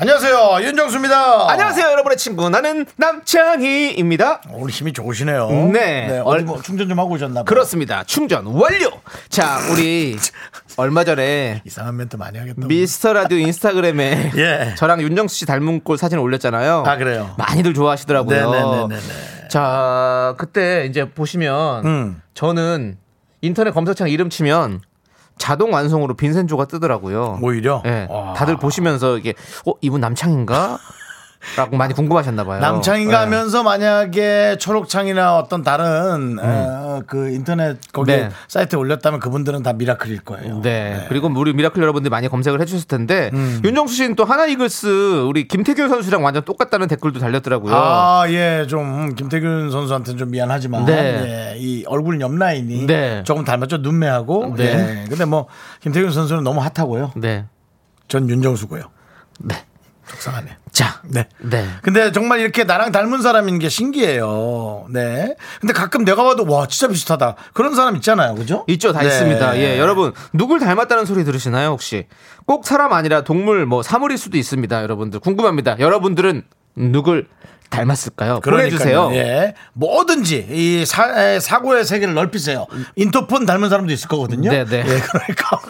안녕하세요 윤정수입니다. 안녕하세요, 여러분의 친구. 나는 남창희입니다. 오늘 힘이 좋으시네요. 네. 어디 뭐 충전 좀 하고 오셨나 봐요. 그렇습니다. 충전 완료! 자, 우리 얼마 전에 이상한 멘트 많이 하겠다. 미스터 라디오 인스타그램에 예. 저랑 윤정수 씨 닮은 꼴 사진 올렸잖아요. 아, 그래요? 많이들 좋아하시더라고요. 네네네네네. 자, 그때 이제 보시면 음. 저는 인터넷 검색창 이름 치면 자동 완성으로 빈센조가 뜨더라고요. 오히려? 예. 와. 다들 보시면서 이게 어 이분 남창희인가? 라고 많이 궁금하셨나 봐요. 남창희인가 예. 하면서 만약에 초록창이나 어떤 다른 어, 그 인터넷 거기 음. 네. 사이트에 올렸다면 그분들은 다 미라클일 거예요. 네. 그리고 우리 미라클 여러분들 많이 검색을 해주셨을 텐데 음. 윤정수 씨는 또 하나 이글스 우리 김태균 선수랑 완전 똑같다는 댓글도 달렸더라고요. 아, 예, 좀, 김태균 선수한테는 좀 미안하지만, 네. 예, 이 얼굴 옆 라인이 네. 조금 닮았죠, 눈매하고. 네. 예. 근데 뭐, 김태균 선수는 너무 핫하고요. 네. 전 윤정수고요. 네. 속상하네. 자. 네. 네. 근데 정말 이렇게 나랑 닮은 사람인 게 신기해요. 네. 근데 가끔 내가 봐도 와, 진짜 비슷하다. 그런 사람 있잖아요. 그죠? 있죠, 다 네. 있습니다. 예, 여러분 누굴 닮았다는 소리 들으시나요 혹시? 꼭 사람 아니라 동물, 뭐 사물일 수도 있습니다, 여러분들 궁금합니다. 여러분들은 누굴 닮았을까요? 보내주세요. 예. 뭐든지 이 사, 에, 사고의 세계를 넓히세요. 인터폰 닮은 사람도 있을 거거든요. 네, 네. 예, 그러니까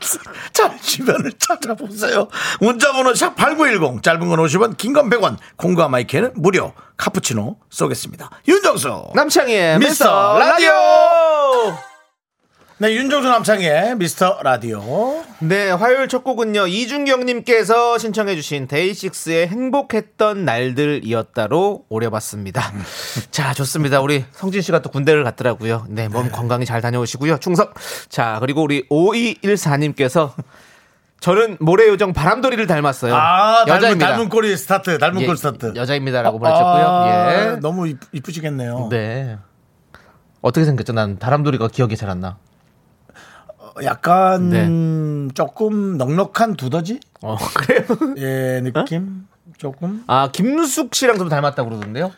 잘 주변을 찾아보세요. 문자번호 샵 8910 짧은 건 50원 긴 건 100원 콩과 마이크는 무료 카푸치노 쏘겠습니다. 윤정수 남창희의 미스터 라디오. 네 윤정수 남창의 미스터 라디오 네, 화요일 첫 곡은요 이준경님께서 신청해주신 데이식스의 행복했던 날들이었다로 오려봤습니다. 자, 좋습니다. 우리 성진 씨가 또 군대를 갔더라고요. 네, 몸 건강히 잘 다녀오시고요. 충성. 자, 그리고 우리 5214님께서 저는 모래요정 바람돌이를 닮았어요. 아 닮은, 여자입니다. 닮은 꼴이 스타트 닮은 예, 꼴 스타트 여자입니다라고 보내셨고요. 아, 예. 너무 이쁘, 이쁘시겠네요. 네. 어떻게 생겼죠? 난 바람돌이가 기억이 잘 안 나. 약간 네. 조금 넉넉한 두더지? 어, 그래요? 예, 느낌? 조금? 아, 김숙 씨랑 좀 닮았다 고 그러던데요?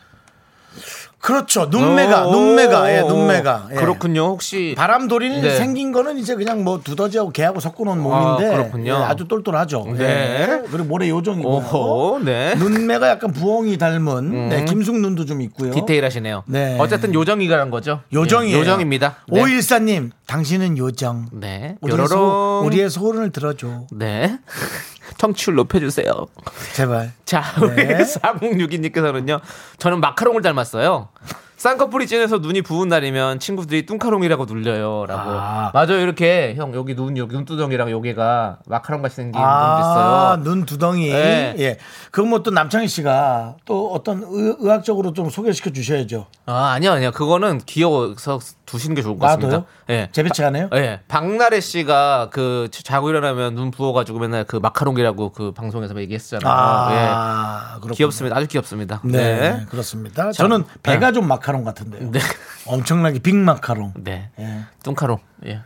그렇죠. 눈매가, 오, 눈매가, 예, 오, 눈매가. 예. 그렇군요. 혹시 바람돌이는 네. 생긴 거는 이제 그냥 뭐 두더지하고 개하고 섞어놓은 몸인데 아, 그렇군요. 예, 아주 똘똘하죠. 네. 예. 그리고 모래 요정이고 오호, 네. 음. 눈매가 약간 부엉이 닮은 네, 김숙 눈도 좀 있고요. 디테일하시네요. 네. 어쨌든 요정이란 거죠. 요정이에요. 예, 요정입니다. 네. 오일사님, 당신은 요정. 네. 우리의, 소. 우리의 소원을 들어줘. 네. 청취율 높여주세요. 제발. 자, 네. 우리 4062님께서는요. 저는 마카롱을 닮았어요. 쌍꺼풀이 진해서 눈이 부은 날이면 친구들이 뚱카롱이라고 놀려요. 라고. 아. 맞아요. 이렇게 형 여기 눈, 여기 눈두덩이랑 여기가 마카롱 같이 생긴 아, 있어요. 눈 두덩이. 네. 예. 그건 뭐 또 남창희 씨가 또 어떤 의, 의학적으로 좀 소개시켜 주셔야죠. 아, 아니요, 아니요. 그거는 귀여워서 두시는 게 좋을 것 같습니다. 놔둬요? 예. 재배치 안 해요? 예. 박나래 씨가 그 자고 일어나면 눈 부어가지고 맨날 그 마카롱이라고 그 방송에서 얘기했잖아요. 아, 예. 그렇군요. 귀엽습니다. 아주 귀엽습니다. 네, 네. 그렇습니다. 저는 배가 좀 마카롱 같은데요. 네. 엄청나게 빅 마카롱. 네. 예. 뚱카롱. 예.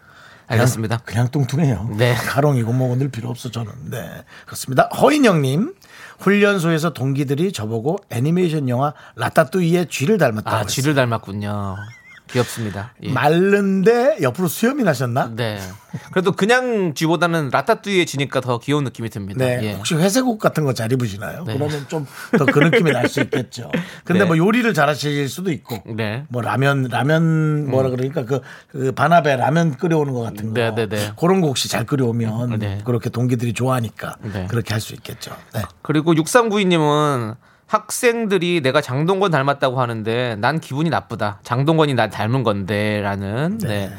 알겠습니다. 그냥 뚱뚱해요. 네. 가롱이고 뭐고 늘 필요 없어 저는. 네. 그렇습니다. 허인영님. 훈련소에서 동기들이 저보고 애니메이션 영화 라따뚜이의 쥐를 닮았다고 아, 했어요. 쥐를 닮았군요. 귀엽습니다. 예. 마른데 옆으로 수염이 나셨나? 네. 그래도 그냥 쥐보다는 라따뚜이에 지니까 더 귀여운 느낌이 듭니다. 네. 예. 혹시 회색 옷 같은 거 잘 입으시나요? 네. 그러면 좀 더 그 느낌이 날 수 있겠죠. 근데 네. 뭐 요리를 잘하실 수도 있고. 네. 음. 뭐 라면 라면 뭐라 그러니까 그, 그 반합에 라면 끓여오는 것 같은 거. 네, 네, 네. 그런 거 혹시 잘 끓여오면 네. 그렇게 동기들이 좋아하니까 네. 그렇게 할 수 있겠죠. 네. 그리고 6392님은 학생들이 내가 장동건 닮았다고 하는데 난 기분이 나쁘다. 장동건이 날 닮은 건데라는 네.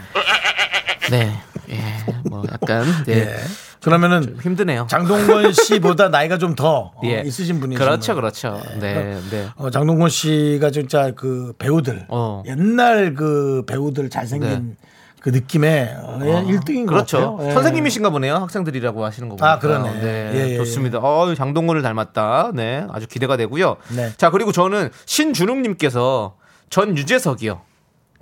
네. 예. 뭐 약간 네. 예. 그러면은 힘드네요. 장동건 씨보다 나이가 좀더 예. 있으신 분이신 그렇죠. 그렇죠. 네, 네. 어, 장동건 씨가 진짜 그 배우들 어. 옛날 그 배우들 잘생긴 그 느낌의 어, 예, 1등인 것 그렇죠. 같아요. 예. 선생님이신가 보네요. 학생들이라고 하시는 거 보니까. 아, 그러네. 네, 예, 예, 좋습니다. 어, 장동건을 닮았다. 네, 아주 기대가 되고요. 네. 자, 그리고 저는 신준웅님께서 전 유재석이요.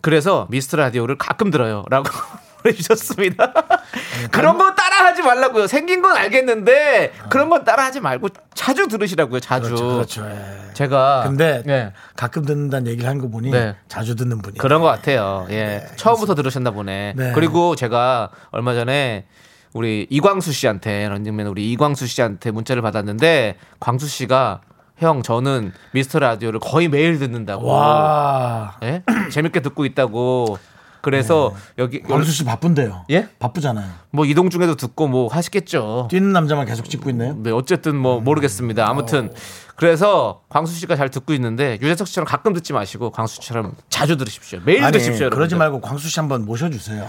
그래서 미스터 라디오를 가끔 들어요라고 보내주셨습니다. 그런 거 따라하지 말라고요. 생긴 건 알겠는데 그런 건 따라하지 말고 자주 들으시라고요. 자주. 그렇죠, 그렇죠. 예. 제가 근데 네. 가끔 듣는다는 얘기를 한 거 보니 네. 자주 듣는 분이 그런 것 같아요. 예. 처음부터 들으셨나 보네. 네. 그리고 제가 얼마 전에 우리 이광수 씨한테 런닝맨 우리 이광수 씨한테 문자를 받았는데 광수 씨가 형 저는 미스터 라디오를 거의 매일 듣는다고. 와 예? 재밌게 듣고 있다고. 그래서 여기 광수 씨 바쁜데요. 예? 바쁘잖아요. 뭐 이동 중에도 듣고 뭐 하시겠죠. 뛰는 남자만 계속 찍고 있네요. 네, 어쨌든 뭐 모르겠습니다. 아무튼 그래서 광수 씨가 잘 듣고 있는데 유재석 씨처럼 가끔 듣지 마시고 광수 씨처럼 자주 들으십시오. 매일 아니 들으십시오. 그러지 여러분들. 말고 광수 씨 한번 모셔주세요.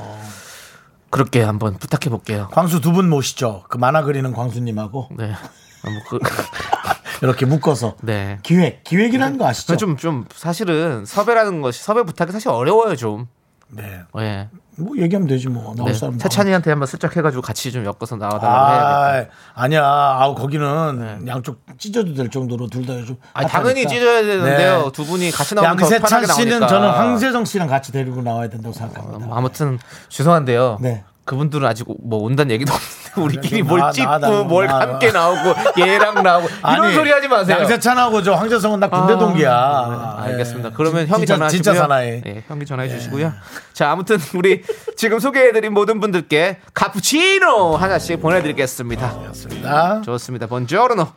그렇게 한번 부탁해 볼게요. 광수 두 분 모시죠. 그 만화 그리는 광수님하고 네. 아, 뭐 그, 이렇게 묶어서 네. 기획 기획이라는 거 아시죠? 좀, 좀, 사실은 섭외라는 것이, 섭외 부탁이 사실 어려워요, 좀. 네. 예. 뭐 얘기하면 되지 뭐 나올 네. 사람 세찬이한테 한번 슬쩍 해가지고 같이 좀 엮어서 나와달라고 해야겠다. 아, 아니야. 아우 거기는 양쪽 찢어도 될 정도로 둘 다 좀. 아, 당연히 찢어야 되는데요. 두 분이 같이 나오면 더 네. 양세찬 편하게 씨는 나오니까. 저는 황세정 씨랑 같이 데리고 나와야 된다고 생각합니다. 뭐 아무튼, 죄송한데요. 네. 그분들은 아직 뭐 온다는 얘기도 없는데 우리끼리 나- 뭘 나- 찍고 나- 뭘 나- 함께 나오고 얘랑 나오고 이런 아니, 소리 하지 마세요. 양세찬하고 저 황재성은 나 군대 아, 동기야. 네, 알겠습니다. 예. 그러면 진- 형이 전화하시고요. 진짜 사나이. 예, 형이 전화해 주시고요. 자, 아무튼 우리 지금 소개해드린 모든 분들께 카푸치노 하나씩 보내드리겠습니다. 맞습니다. 좋습니다. 번조르노.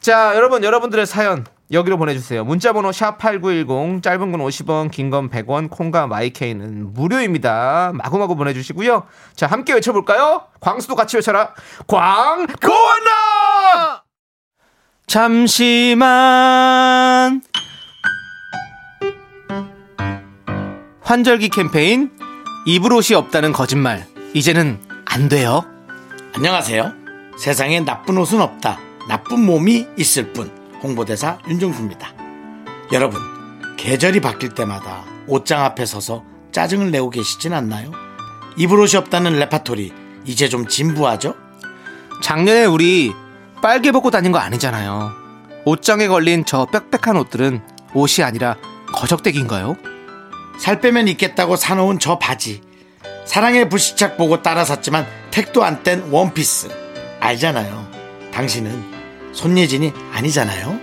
자, 여러분, 여러분들의 사연 여기로 보내주세요. 문자번호 샵 #8910 짧은 건 50원, 긴 건 100원, 콩과 마이케이는 무료입니다. 마구마구 보내주시고요. 자, 함께 외쳐볼까요? 광수도 같이 외쳐라. 광 고원나. 잠시만. 환절기 캠페인 입을 옷이 없다는 거짓말 이제는 안 돼요. 안녕하세요. 세상에 나쁜 옷은 없다. 나쁜 몸이 있을 뿐. 홍보대사 윤정수입니다. 여러분, 계절이 바뀔 때마다 옷장 앞에 서서 짜증을 내고 계시진 않나요? 입을 옷이 없다는 레파토리, 이제 좀 진부하죠? 작년에 우리 빨개 벗고 다닌 거 아니잖아요. 옷장에 걸린 저 빽빽한 옷들은 옷이 아니라 거적대기인가요? 살 빼면 입겠다고 사놓은 저 바지. 사랑의 불시착 보고 따라 샀지만 택도 안 뗀 원피스. 알잖아요. 당신은 손예진이 아니잖아요.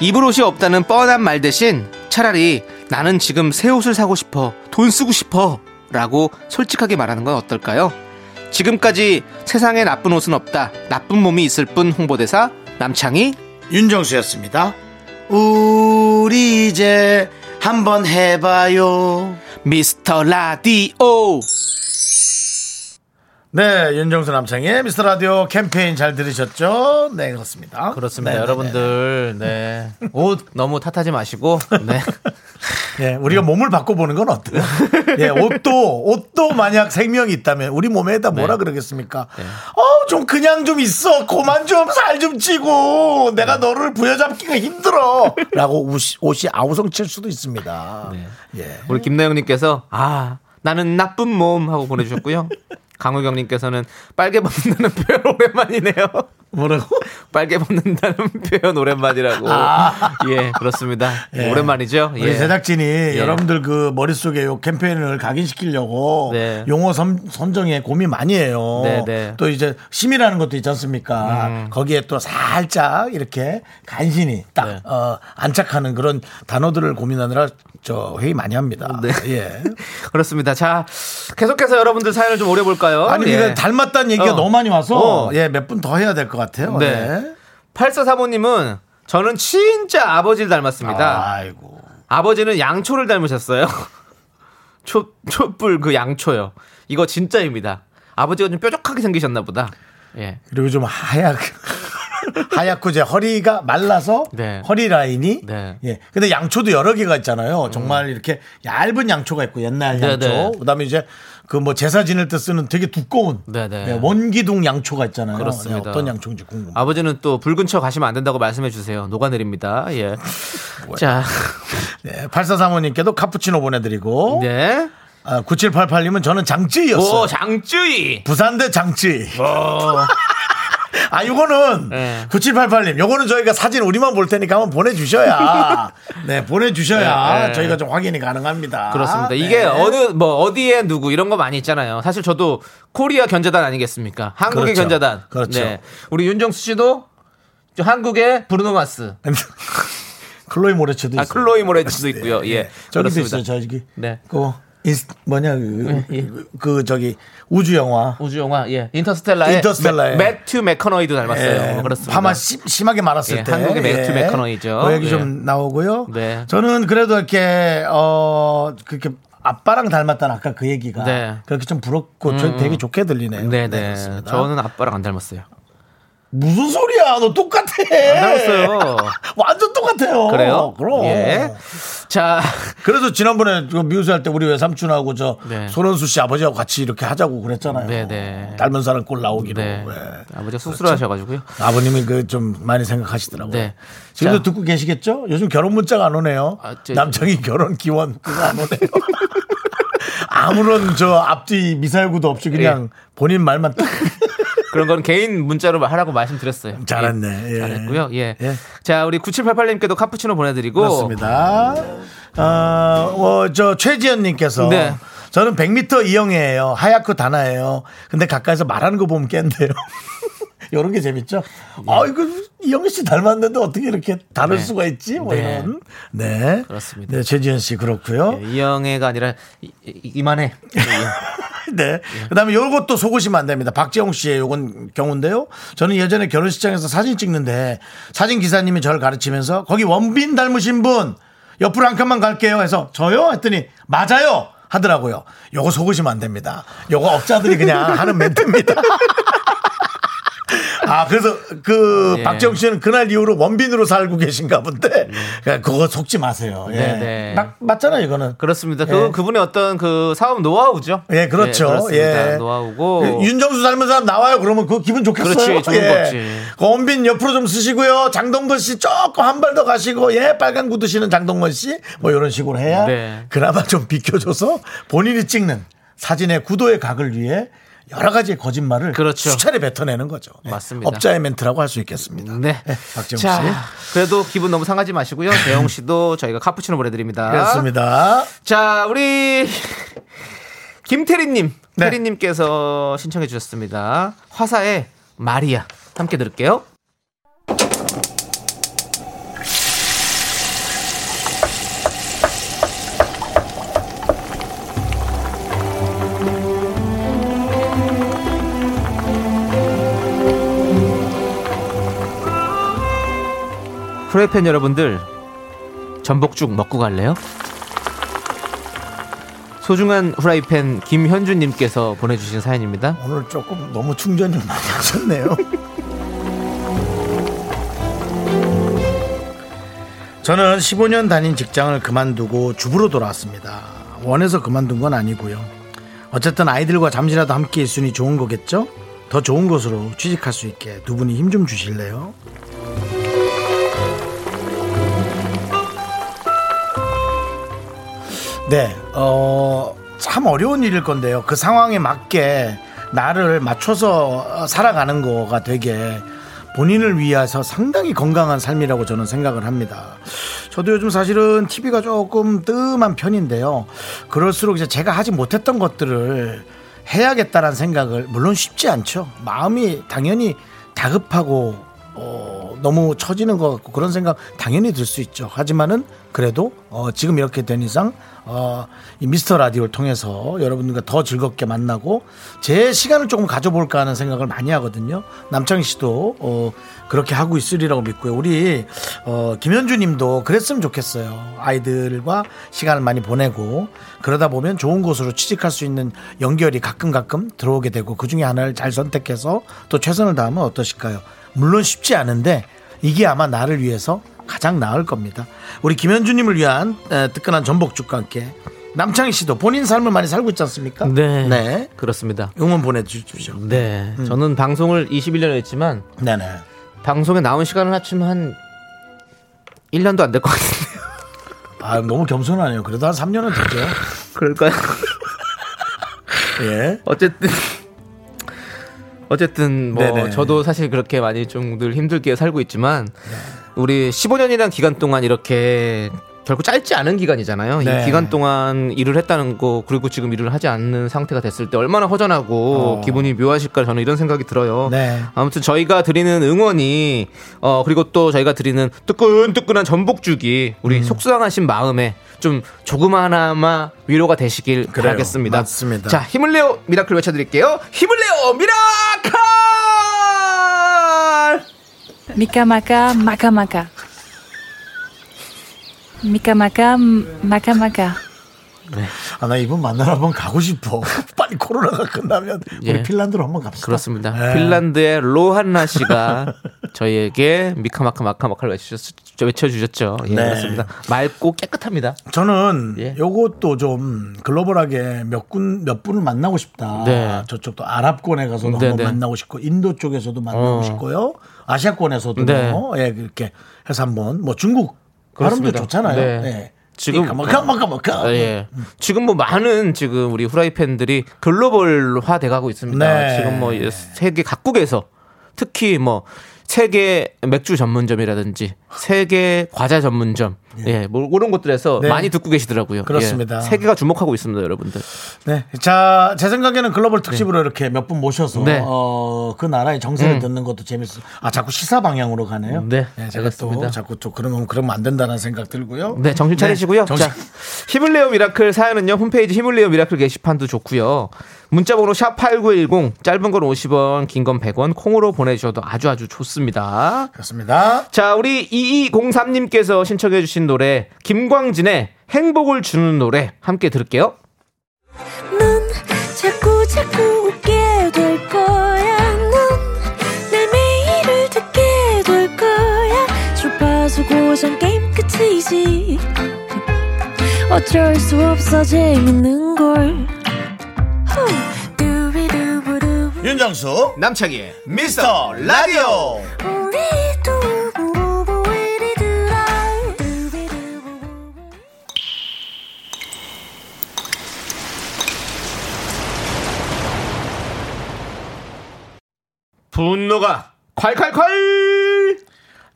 입을 옷이 없다는 뻔한 말 대신 차라리 나는 지금 새 옷을 사고 싶어, 돈 쓰고 싶어 라고 솔직하게 말하는 건 어떨까요? 지금까지 세상에 나쁜 옷은 없다, 나쁜 몸이 있을 뿐 홍보대사 남창희 윤정수였습니다. 우리 이제 한번 해봐요. 미스터 라디오 네, 윤정수 남창의 미스터 라디오 캠페인 잘 들으셨죠? 네, 그렇습니다. 그렇습니다 네, 네, 여러분들 네. 옷 너무 탓하지 마시고 네. 네. 예, 우리가 몸을 바꿔보는 건 어때요? 예, 옷도, 옷도 만약 생명이 있다면 우리 몸에다 뭐라 네. 그러겠습니까? 어, 좀 그냥 좀 있어. 그만 좀 살좀 찌고 내가 네. 너를 부여잡기가 힘들어. 라고 옷이, 옷이 아우성 칠 수도 있습니다. 네. 예. 우리 김나영님께서 아 나는 나쁜 몸 하고 보내주셨고요. 강우경님께서는 빨개 벗는다는 표현 오랜만이네요. 뭐라고? 빨개 벗는다는 표현 오랜만이라고. 예, 그렇습니다. 예. 오랜만이죠. 우리 예. 제작진이 여러분들 그 머릿속에 요 캠페인을 각인시키려고 네. 용어 선, 선정에 고민 많이 해요. 네, 네. 또 이제 심이라는 것도 있지 않습니까? 거기에 또 살짝 이렇게 간신히 딱 네. 어, 안착하는 그런 단어들을 고민하느라 저 회의 많이 합니다. 네. 예. 그렇습니다. 자, 계속해서 여러분들 사연을 좀 오래 볼까요? 아니 예. 이거 닮았다는 얘기가 어. 너무 많이 와서 어. 예, 몇 분 더 해야 될 것 같아요. 네. 8435님은 저는 진짜 아버지를 닮았습니다. 아이고. 아버지는 양초를 닮으셨어요. 초, 촛불 그 양초요. 이거 진짜입니다. 아버지가 좀 뾰족하게 생기셨나 보다. 예. 그리고 좀 하얗 하얗고 제 허리가 말라서 네. 허리 라인이 네. 예. 근데 양초도 여러 개가 있잖아요. 정말 이렇게 얇은 양초가 있고 옛날 네, 양초. 네. 그다음에 이제 그 뭐 제사 지낼 때 쓰는 되게 두꺼운 네, 네. 네, 원기둥 양초가 있잖아요. 그렇습니다. 네, 어떤 양초인지 궁금. 아버지는 또 붉은 쳐 가시면 안 된다고 말씀해 주세요. 녹아내립니다. 예. 자, 네, 8435님께도 카푸치노 보내드리고 네. 아, 9788님은 저는 장쯔이였어요. 오, 장쯔이. 부산대 장쯔이. 아, 요거는 네. 9788님, 요거는 저희가 사진 우리만 볼 테니까 한번 보내주셔야 네, 보내주셔야 네, 네. 저희가 좀 확인이 가능합니다. 그렇습니다. 네. 이게 어느 뭐 어디에 누구 이런 거 많이 있잖아요. 사실 저도 코리아 견자단 아니겠습니까? 한국의 그렇죠. 견자단. 네. 그렇죠. 우리 윤정수 씨도 저 한국의 브루노 마스. 클로이 모레츠도 아, 있어요. 클로이 모레츠도 있고요. 예. 저기도 그렇습니다. 있어요, 저기. 네. 그 인스, 뭐냐 그, 예, 예. 그 저기 우주 영화. 우주 영화 예 인터스텔라의 인터스텔라의. 매, 매튜 맥커너이도 닮았어요. 예, 그렇습니다. 파마 심, 심하게 말았을 예, 때 한국의 매튜 맥커너이죠. 그 얘기 예. 좀 나오고요. 네. 저는 그래도 이렇게 어 그렇게 아빠랑 닮았다는 아까 그 얘기가 네. 그렇게 좀 부럽고 저 되게 좋게 들리네요. 네네. 그렇습니다. 저는 아빠랑 안 닮았어요. 무슨 소리야? 너 똑같아. 안 닮았어요. 완전 똑같아요. 그래요? 그럼. 예. 자, 그래서 지난번에 그 미우새 할 때 우리 외삼촌하고 저 네. 손원수 씨 아버지하고 같이 이렇게 하자고 그랬잖아요. 네네. 닮은 사람 꼴 나오기로. 네. 예. 아버지가 쑥스러워하셔가지고요. 아버님이 그 좀 많이 생각하시더라고요. 네. 지금도 자. 듣고 계시겠죠? 요즘 결혼 문자가 안 오네요. 아, 저- 남창이 결혼 기원 그거 안 오네요. 아무런 저 앞뒤 미사일구도 없이 그냥 예. 본인 말만 딱 그런 거는 개인 문자로 하라고 말씀드렸어요. 잘했네. 예. 예. 잘했고요. 예. 예. 자, 우리 9788님께도 카푸치노 보내드리고. 그렇습니다. 어, 어, 저 최지연님께서 네. 저는 100m 이영애예요. 하얗고 단아예요. 근데 가까이서 말하는 거 보면 깬대요. 이런 게 재밌죠. 아, 이거 이영애 씨 닮았는데 어떻게 이렇게 다를 네. 수가 있지? 뭐 네. 이런. 네. 그렇습니다. 네, 최지연 씨 그렇고요. 예, 이영애가 아니라 이, 이- 이 만해. 네. 그다음에 요것도 속으시면 안 됩니다. 박재홍 씨의 요건 경우인데요. 저는 예전에 결혼식장에서 사진 찍는데 사진 기사님이 저를 가르치면서 거기 원빈 닮으신 분 옆으로 한 칸만 갈게요 해서 저요 했더니 맞아요 하더라고요. 요거 속으시면 안 됩니다. 요거 업자들이 그냥 하는 멘트입니다. 아, 그래서 그 예. 박재홍 씨는 그날 이후로 원빈으로 살고 계신가 본데 그냥 그거 속지 마세요. 예. 네, 네. 맞, 맞잖아요, 이거는. 그렇습니다. 그, 예. 그분의 어떤 그 사업 노하우죠. 예, 그렇죠. 그렇습니다. 예. 노하우고. 그 윤정수 닮은 사람 나와요. 그러면 그거 기분 좋겠어요. 그렇지, 좋은 예. 거지. 그 원빈 옆으로 좀 쓰시고요. 장동건 씨 조금 한 발 더 가시고 예 빨간 구두 신은 장동건 씨 뭐 이런 식으로 해야 네. 그나마 좀 비켜줘서 본인이 찍는 사진의 구도의 각을 위해 여러 가지 거짓말을 그렇죠. 수차례 뱉어내는 거죠. 예. 맞습니다. 업자의 멘트라고 할 수 있겠습니다. 네. 예, 박재홍 자, 씨. 그래도 기분 너무 상하지 마시고요. 대영 씨도 저희가 카푸치노 보내드립니다. 그렇습니다. 자, 우리 김태리님, 네. 태리님께서 신청해 주셨습니다. 화사의 마리아 함께 들을게요. 프라이팬 여러분들 전복죽 먹고 갈래요? 소중한 후라이팬 김현주님께서 보내주신 사연입니다. 오늘 조금 너무 충전을 많이 하셨네요. 저는 15년 다닌 직장을 그만두고 주부로 돌아왔습니다. 원해서 그만둔 건 아니고요. 어쨌든 아이들과 잠시라도 함께 있으니 좋은 거겠죠? 더 좋은 곳으로 취직할 수 있게 두 분이 힘 좀 주실래요? 네, 어, 참 어려운 일일 건데요. 그 상황에 맞게 나를 맞춰서 어, 살아가는 거가 되게 본인을 위해서 상당히 건강한 삶이라고 저는 생각을 합니다. 저도 요즘 사실은 TV가 조금 뜸한 편인데요. 그럴수록 이제 제가 하지 못했던 것들을 해야겠다는 생각을 물론 쉽지 않죠. 마음이 당연히 다급하고 어, 너무 처지는 것 같고 그런 생각 당연히 들 수 있죠. 하지만은 그래도 어, 지금 이렇게 된 이상 어, 이 미스터 라디오를 통해서 여러분들과 더 즐겁게 만나고 제 시간을 조금 가져볼까 하는 생각을 많이 하거든요. 남창희 씨도 어, 그렇게 하고 있으리라고 믿고요. 우리 어, 김현주 님도 그랬으면 좋겠어요. 아이들과 시간을 많이 보내고 그러다 보면 좋은 곳으로 취직할 수 있는 연결이 가끔 가끔 들어오게 되고 그 중에 하나를 잘 선택해서 또 최선을 다하면 어떠실까요? 물론 쉽지 않은데 이게 아마 나를 위해서 가장 나을 겁니다. 우리 김현주님을 위한 에, 뜨끈한 전복죽과 함께 남창희 씨도 본인 삶을 많이 살고 있지 않습니까? 네. 네. 그렇습니다. 응원 보내주십시오. 네. 저는 방송을 21년 했지만 네네. 방송에 나온 시간을 합치면 한 1년도 안 될 것 같은데요. 아, 너무 겸손하네요. 그래도 한 3년은 되죠. 그럴까요? 예. 어쨌든 어쨌든 뭐 네네. 저도 사실 그렇게 많이 좀 늘 힘들게 살고 있지만 우리 15년이라는 기간 동안 이렇게 결코 짧지 않은 기간이잖아요. 네. 이 기간 동안 일을 했다는 거 그리고 지금 일을 하지 않는 상태가 됐을 때 얼마나 허전하고 어. 기분이 묘하실까 저는 이런 생각이 들어요. 네. 아무튼 저희가 드리는 응원이 어 그리고 또 저희가 드리는 뜨끈뜨끈한 전복죽이 우리 음. 속상하신 마음에 좀 조금이나마 위로가 되시길 그래요. 바라겠습니다. 맞습니다. 자, 힘을 내요 미라클 외쳐드릴게요. 힘을 내요 미라클! 마카마카. 미카마카, 마카마카. 아, 나 이분 만나러 한번 가고 싶어. 빨리 코로나가 끝나면 우리 예. 핀란드로 한번 갑시다. 그렇습니다. 예. 핀란드의 로한나 씨가 저희에게 미카마카 마카마카를 외쳐주셨, 외쳐주셨죠. 예, 네. 그렇습니다. 맑고 깨끗합니다. 저는 예. 요것도 좀 글로벌하게 몇 군, 몇 분을 만나고 싶다. 네. 저쪽도 아랍권에 가서도 네, 한번 네. 만나고 싶고, 인도 쪽에서도 만나고 어. 싶고요. 아시아권에서도 네. 뭐, 예, 그렇게 해서 한번, 뭐 중국 발음도. 좋잖아요. 네. 네. 지금- 까마까, 까마까. 아, 예. 지금 뭐 많은 지금 우리 후라이팬들이 글로벌화 돼가고 있습니다. 네. 지금 뭐 세계 각국에서 특히 뭐 세계 맥주 전문점이라든지 세계 과자 전문점 예, 뭐 그런 곳들에서 네. 많이 듣고 계시더라고요. 그렇습니다. 예, 세계가 주목하고 있습니다, 여러분들. 네. 자, 제 생각에는 글로벌 특집으로 이렇게 몇 분 모셔서, 네. 어, 그 나라의 정세를 음. 듣는 것도 재밌어. 아, 자꾸 시사 방향으로 가네요. 네, 제가 알겠습니다. 또 자꾸 또 그러면, 그러면 안 된다는 생각 들고요. 네, 정신 차리시고요. 정신- 자, 내요 미라클 사연은요. 홈페이지 내요 미라클 게시판도 좋고요. 문자 번호 샵 8910 짧은 건 50원, 긴 건 100원 콩으로 보내 주셔도 아주 아주 좋습니다. 그렇습니다. 자, 우리 2203님께서 신청해 주신 노래 김광진의 행복을 주는 노래 함께 들을게요. 넌 자꾸 자꾸 웃게 될 거야. 넌내 매일을 듣게 될 거야. 주파수 고정 게임 끝이지. 어쩔 수 없어 재밌는 걸. 윤정수, 남창희의 미스터 라디오. 분노가 콸콸콸!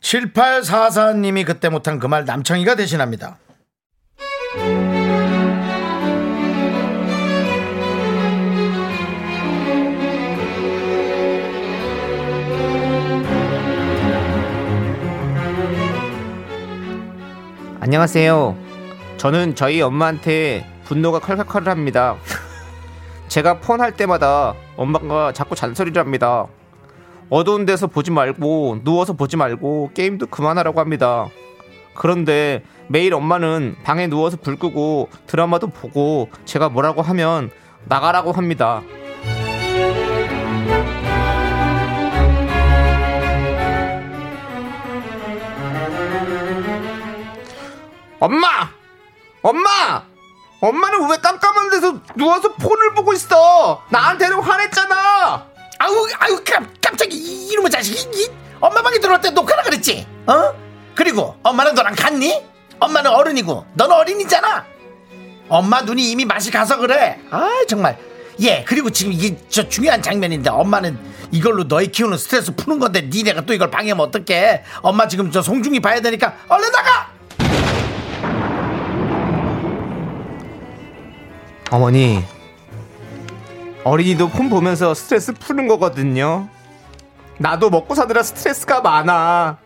7844님이 그때 못한 그 말 남창희가 대신합니다. 안녕하세요. 저는 저희 엄마한테 분노가 칼칼칼을 합니다. 제가 폰 할 때마다 엄마가 자꾸 잔소리를 합니다. 어두운 데서 보지 말고 누워서 보지 말고 게임도 그만하라고 합니다. 그런데 매일 엄마는 방에 누워서 불 끄고 드라마도 보고 제가 뭐라고 하면 나가라고 합니다. 엄마! 엄마! 엄마는 왜 깜깜한 데서 누워서 폰을 보고 있어? 나한테는 화냈잖아! 아우, 아우, 깜, 깜짝이 이- 이놈의 자식이 이- 엄마 방에 들어올 때 녹화라 그랬지? 어? 그리고 엄마는 너랑 같니? 엄마는 어른이고 너는 어린이잖아. 엄마 눈이 이미 맛이 가서 그래. 아 정말. 예 그리고 지금 이게 저 중요한 장면인데 엄마는 이걸로 너희 키우는 스트레스 푸는 건데 니네가 또 이걸 방해하면 어떡해? 엄마 지금 저 송중기 봐야 되니까 얼른 나가. 어머니, 어린이도 폰 보면서 스트레스 푸는 거거든요. 나도 먹고 사느라 스트레스가 많아.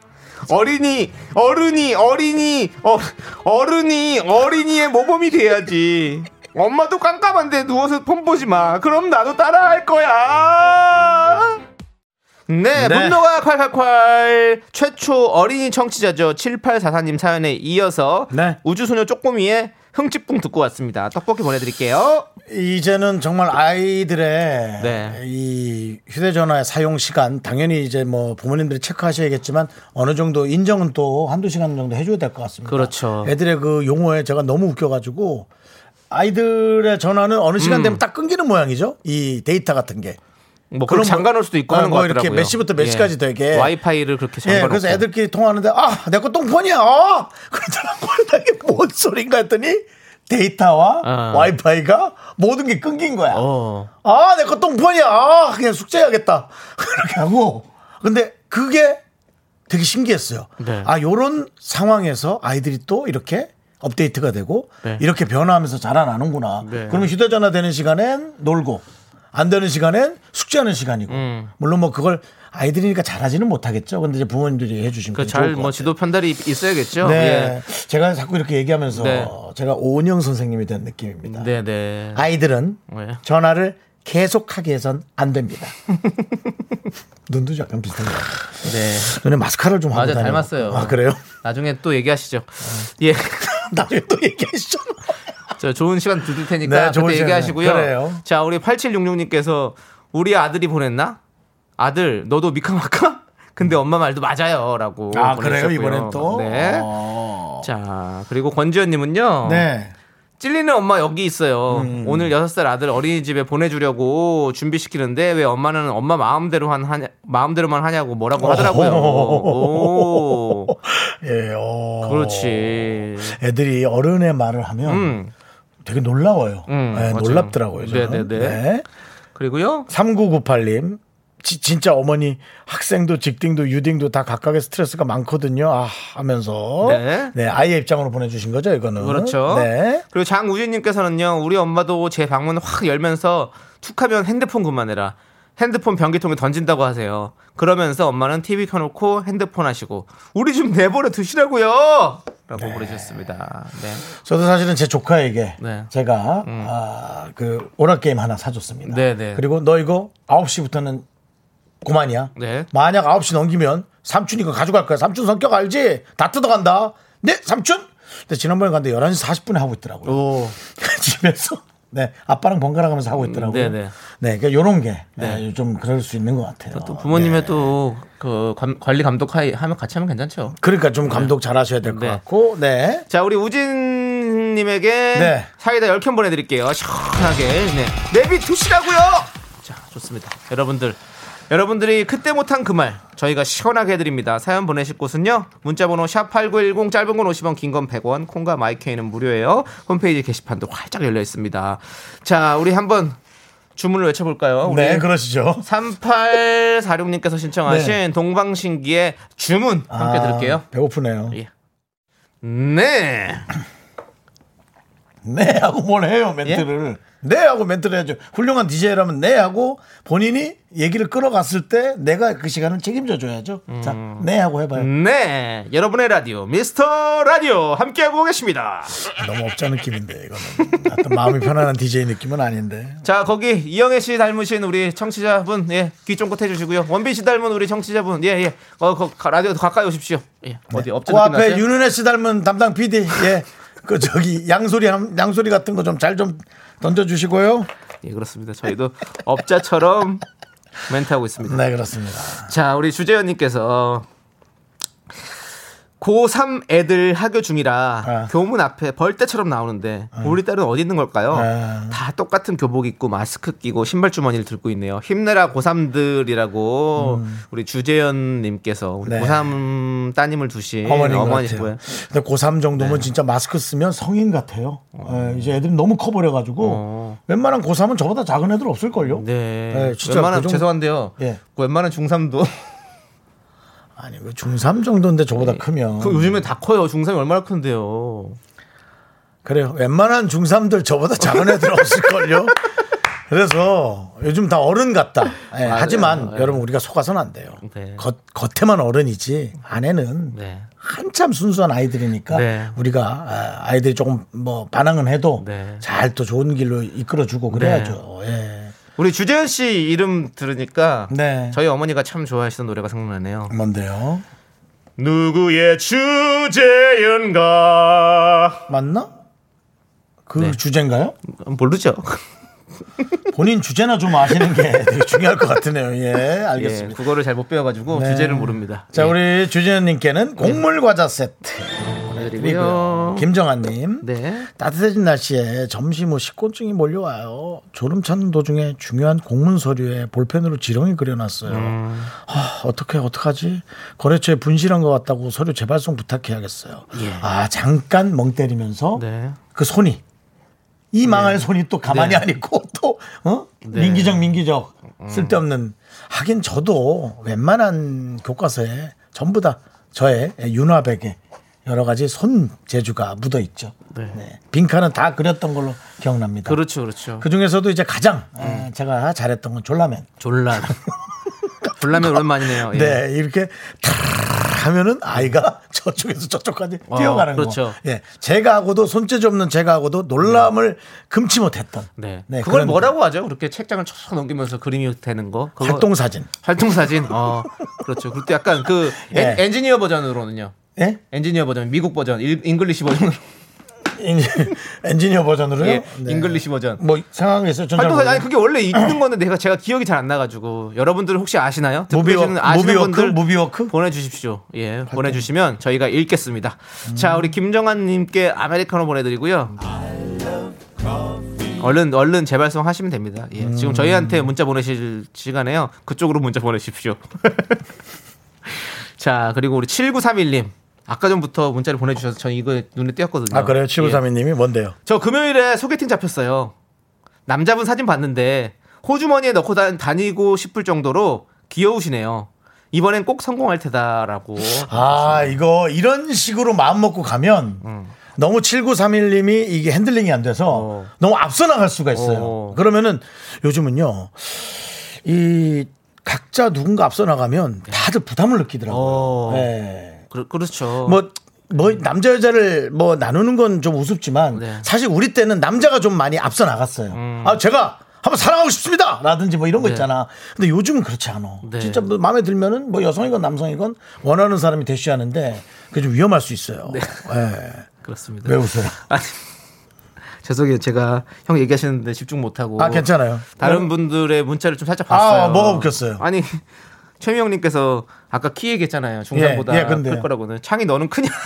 어린이 어른이 어린이 어, 어른이 어린이의 모범이 돼야지 엄마도 깜깜한데 누워서 폰 보지 마 그럼 나도 따라할 거야 네, 네. 분노가 콸콸콸 최초 어린이 청취자죠 7844님 사연에 이어서 네. 우주소녀 쪼꼬미의 흥칫뿡 듣고 왔습니다 떡볶이 보내드릴게요 이제는 정말 아이들의 네. 이 휴대전화의 사용 시간 당연히 이제 뭐 부모님들이 체크하셔야겠지만 어느 정도 인정은 또 한두 시간 정도 해줘야 될 것 같습니다. 그렇죠. 애들의 그 용어에 제가 너무 웃겨가지고 아이들의 전화는 어느 시간 되면 딱 끊기는 모양이죠. 이 데이터 같은 게. 뭐 그럼 잠가 놓을 수도 있고 어, 하는 거뭐 같더라고요. 이렇게 몇 시부터 몇 예. 시까지 되게 와이파이를 그렇게 잠가 예, 놓고. 그래서 애들끼리 통화하는데 아, 내 거 똥폰이야. 아! 그러더라고요. 이게 뭔 소린가 했더니 데이터와 어. 와이파이가 모든 게 끊긴 거야. 어. 아, 내 거 똥폰이야. 아, 그냥 숙제해야겠다. 그렇게 하고. 근데 그게 되게 신기했어요. 네. 아, 요런 상황에서 아이들이 또 이렇게 업데이트가 되고 네. 이렇게 변화하면서 자라나는구나. 네. 그러면 휴대전화 되는 시간엔 놀고 안 되는 시간엔 숙제하는 시간이고. 음. 물론 뭐 그걸 아이들이니까 잘하지는 못하겠죠. 근데 이제 부모님들이 해주신 거 좋을 그잘 것 뭐. 지도 편달이 있어야겠죠. 네. 제가 자꾸 이렇게 얘기하면서 네. 제가 오은영 선생님이 된 느낌입니다. 예. 네, 네. 아이들은 네. 전화를 계속하게 해선 안 됩니다. 눈도 약간 비슷한 것 같아요. 네. 눈에 마스카라를 좀 하고 맞아. 닮았어요. 아 그래요? 나중에 또 얘기하시죠. 예. 나중에 또 얘기하시죠. 저 좋은 시간 드릴 테니까 네, 그때. 얘기하시고요. 그래요. 자, 우리 8766님께서 우리 아들이 보냈나? 아들, 너도 미카마카? 근데 엄마 말도 맞아요라고. 아 그래요. 이번엔 또. 네. 어. 자, 그리고 권지현 님은요. 네. 찔리는 엄마 여기 있어요. 음. 오늘 6살 아들 어린이집에 보내주려고 준비시키는데 왜 엄마는 엄마 마음대로 한, 하냐, 마음대로만 하냐고 뭐라고 하더라고요. 오, 예. 어. 그렇지. 애들이 어른의 말을 하면 음. 되게 놀라워요. 음, 네. 놀랍더라고요. 저는. 네네네. 네. 그리고요. 3998님. 지- 진짜 어머니 학생도 직딩도 유딩도 다 각각의 스트레스가 많거든요. 아 하면서 네. 네 아이의 입장으로 보내주신 거죠 이거는 그렇죠. 네. 그리고 장우진님께서는요, 우리 엄마도 제 방문 확 열면서 툭하면 핸드폰 그만해라. 핸드폰 변기통에 던진다고 하세요. 그러면서 엄마는 TV 켜놓고 핸드폰 하시고, 우리 좀 내버려 두시라고요! 라고 보내주셨습니다. 네. 저도 사실은 제 조카에게 네. 제가 아, 그 오락 게임 하나 사줬습니다. 네, 네. 그리고 너 이거 9시부터는 그만이야. 네. 만약 9시 넘기면 삼촌이 거 가져갈 거야. 삼촌 성격 알지? 다 뜯어간다. 네, 삼촌? 근데 지난번에 갔는데 11시 40분에 하고 있더라고요. 오. 집에서. 네, 아빠랑 번갈아 가면서 하고 있더라고요. 네, 네. 네, 그러니까 요런 게 네. 네, 좀 그럴 수 있는 것 같아요. 또 부모님의 네. 또그 관리 감독 하면 같이 하면 괜찮죠. 그러니까 좀 감독 잘 하셔야 될것 네. 같고, 네. 자, 우리 우진님에게 네. 사이다 10캔 보내드릴게요. 시원하게. 네. 내비 두시라고요! 자, 좋습니다. 여러분들. 여러분들이 그때 못한 그 말 저희가 시원하게 해드립니다. 사연 보내실 곳은요. 문자번호 샵8910 짧은 건 50원 긴 건 100원 콩과 마이케이는 무료예요. 홈페이지 게시판도 활짝 열려 있습니다. 자 우리 한번 주문을 외쳐볼까요? 네, 그러시죠. 3846님께서 신청하신 네. 동방신기의 주문 함께 아, 들을게요. 배고프네요. 예. 네. 네 하고 뭘 해요 멘트를 네 하고 멘트를 해야죠. 훌륭한 DJ라면 네 하고 본인이 얘기를 끌어갔을 때 내가 그 시간을 책임져 줘야죠. 자네 하고 해봐요. 네. 여러분의 라디오 미스터 라디오 함께하고 계십니다. 너무 업자 느낌인데 이거는. 어떤 마음이 편안한 DJ 느낌은 아닌데. 자 거기 이영애 씨 닮으신 우리 청취자분 예 귀 쫑긋 해주시고요. 원빈 씨 닮은 우리 청취자분 예 예. 어, 거, 가- 라디오 더 가까이 오십시오. 예 어디 업자 그 느낌 앞에? 윤은혜 씨 닮은 담당 PD 예 그 저기 양소리 한- 양소리 같은 거 좀 잘좀 던져주시고요. 예 그렇습니다. 저희도 업자처럼 멘트하고 있습니다. 네 그렇습니다. 자 우리 주재현님께서 고3 애들 학교 중이라 아. 교문 앞에 벌떼처럼 나오는데 우리 딸은 어디 있는 걸까요? 아. 다 똑같은 교복 입고 마스크 끼고 신발 주머니를 들고 있네요. 힘내라 고3들이라고 우리 주재현 님께서 우리 네. 고3 따님을 두신 어머니시고요. 근데 고3 정도면 네. 진짜 마스크 쓰면 성인 같아요. 예, 이제 애들이 너무 커 버려 가지고 어. 웬만한 고3은 저보다 작은 애들 없을 걸요? 네. 네, 진짜 웬만한 그 정도- 죄송한데요. 예. 웬만한 중3도 아니 그 중3 정도인데 저보다 크면 그 요즘에 다 커요. 중3이 얼마나 큰데요. 그래요. 웬만한 중3들 저보다 작은 애들 없을걸요? 그래서 요즘 다 어른 같다. 예, 하지만 예. 여러분 우리가 속아서는 안 돼요. 네. 겉, 겉에만 어른이지 안에는 네. 한참 순수한 아이들이니까 네. 우리가 아, 아이들이 조금 뭐 반항은 해도 네. 잘또 좋은 길로 이끌어주고 그래야죠. 예. 우리 주재현 씨 이름 들으니까 네. 저희 어머니가 참 좋아하시던 노래가 생각나네요. 뭔데요? 누구의 주제연가 맞나? 그 네. 주제인가요? 모르죠. 본인 주제나 좀 아시는 게 되게 중요할 것 같으네요. 예, 예, 알겠습니다. 국어를 잘 못 배워가지고 네. 주제를 모릅니다. 자, 예, 우리 주제현님께는 곡물 과자 세트 보내드리고요. 드리고요. 김정아님. 네. 따뜻해진 날씨에 점심 후 식곤증이 몰려와요. 졸음 찾는 도중에 중요한 공문 서류에 볼펜으로 지렁이 그려놨어요. 음. 아, 어떻게 어떡하지? 거래처에 분실한 것 같다고 서류 재발송 부탁해야겠어요. 아 잠깐 멍 때리면서 예. 네. 그 손이 이 망할 손이 또 가만히 네. 안 있고 또 어? 네. 민기적 민기적 쓸데없는 하긴 저도 웬만한 교과서에 전부 다 저의 윤화백에 여러 가지 손 재주가 묻어 있죠. 네. 빈칸은 다 그렸던 걸로 기억납니다. 그렇죠, 그렇죠. 그 중에서도 이제 가장 에, 제가 잘했던 건 졸라맨. 졸라. 졸라면 오랜만이네요. 예. 네, 이렇게 탁 하면은 아이가 저쪽에서 저쪽까지 어, 뛰어가는 그렇죠. 거. 예, 제가 하고도 손재주 없는 제가 하고도 놀람을 금치 못했던. 네. 네, 그걸 뭐라고 하죠? 그렇게 책장을 촥 넘기면서 그림이 되는 거. 활동 사진. 활동 사진. 어, 그렇죠. 그때 약간 그 예. 엔, 엔지니어 버전으로는요. 예? 엔지니어 버전, 미국 버전, 일, English 버전으로. 인- 엔지니어 버전으로요? 예, 네. English 버전. 뭐 상황이 있어요. 활동 아니. 그게 원래 있는 건데 내가 제가 기억이 잘 안 나가지고 여러분들 혹시 아시나요? 무비워- 아시는 무빙워크? 분들 무빙워크? 보내주십시오. 예, 보내주시면 저희가 읽겠습니다. 자, 우리 김정환님께 아메리카노 보내드리고요. 얼른 얼른 재발송 하시면 됩니다. 예, 음. 지금 저희한테 문자 보내실 시간에요. 그쪽으로 문자 보내십시오. 자, 그리고 우리 7931님. 아까 전부터 문자를 보내주셔서 저 이거 눈에 띄었거든요. 아 그래요? 예. 7932님이 뭔데요? 저 금요일에 소개팅 잡혔어요. 남자분 사진 봤는데 호주머니에 넣고 다, 다니고 싶을 정도로 귀여우시네요. 이번엔 꼭 성공할 테다라고. 아 이거 이런 식으로 마음 먹고 가면 너무 7931님이 이게 핸들링이 안 돼서 어. 너무 앞서 나갈 수가 있어요. 어. 그러면은 요즘은요 이 각자 누군가 앞서 나가면 다들 부담을 느끼더라고요. 어. 네. 그, 그렇죠. 뭐, 뭐, 남자, 여자를 뭐 나누는 건 좀 우습지만 네. 사실 우리 때는 남자가 좀 많이 앞서 나갔어요. 아, 제가 한번 사랑하고 싶습니다! 라든지 뭐 이런 거 음. 네. 있잖아. 근데 요즘은 그렇지 않아. 네. 진짜 뭐 마음에 들면은 뭐 여성이건 남성이건 원하는 사람이 대쉬하는데 그게 좀 위험할 수 있어요. 네. 예. 그렇습니다. 왜 웃어요? 아니, 죄송해요. 제가 형 얘기하시는데 집중 못하고. 아, 괜찮아요. 다른 분들의 문자를 좀 살짝 봤어요. 아, 뭐가 웃겼어요? 아니, 최미영님께서 아까 키 얘기했잖아요. 중간보다 예, 예, 근데요. 클 거라고는. 창이 너는 크냐?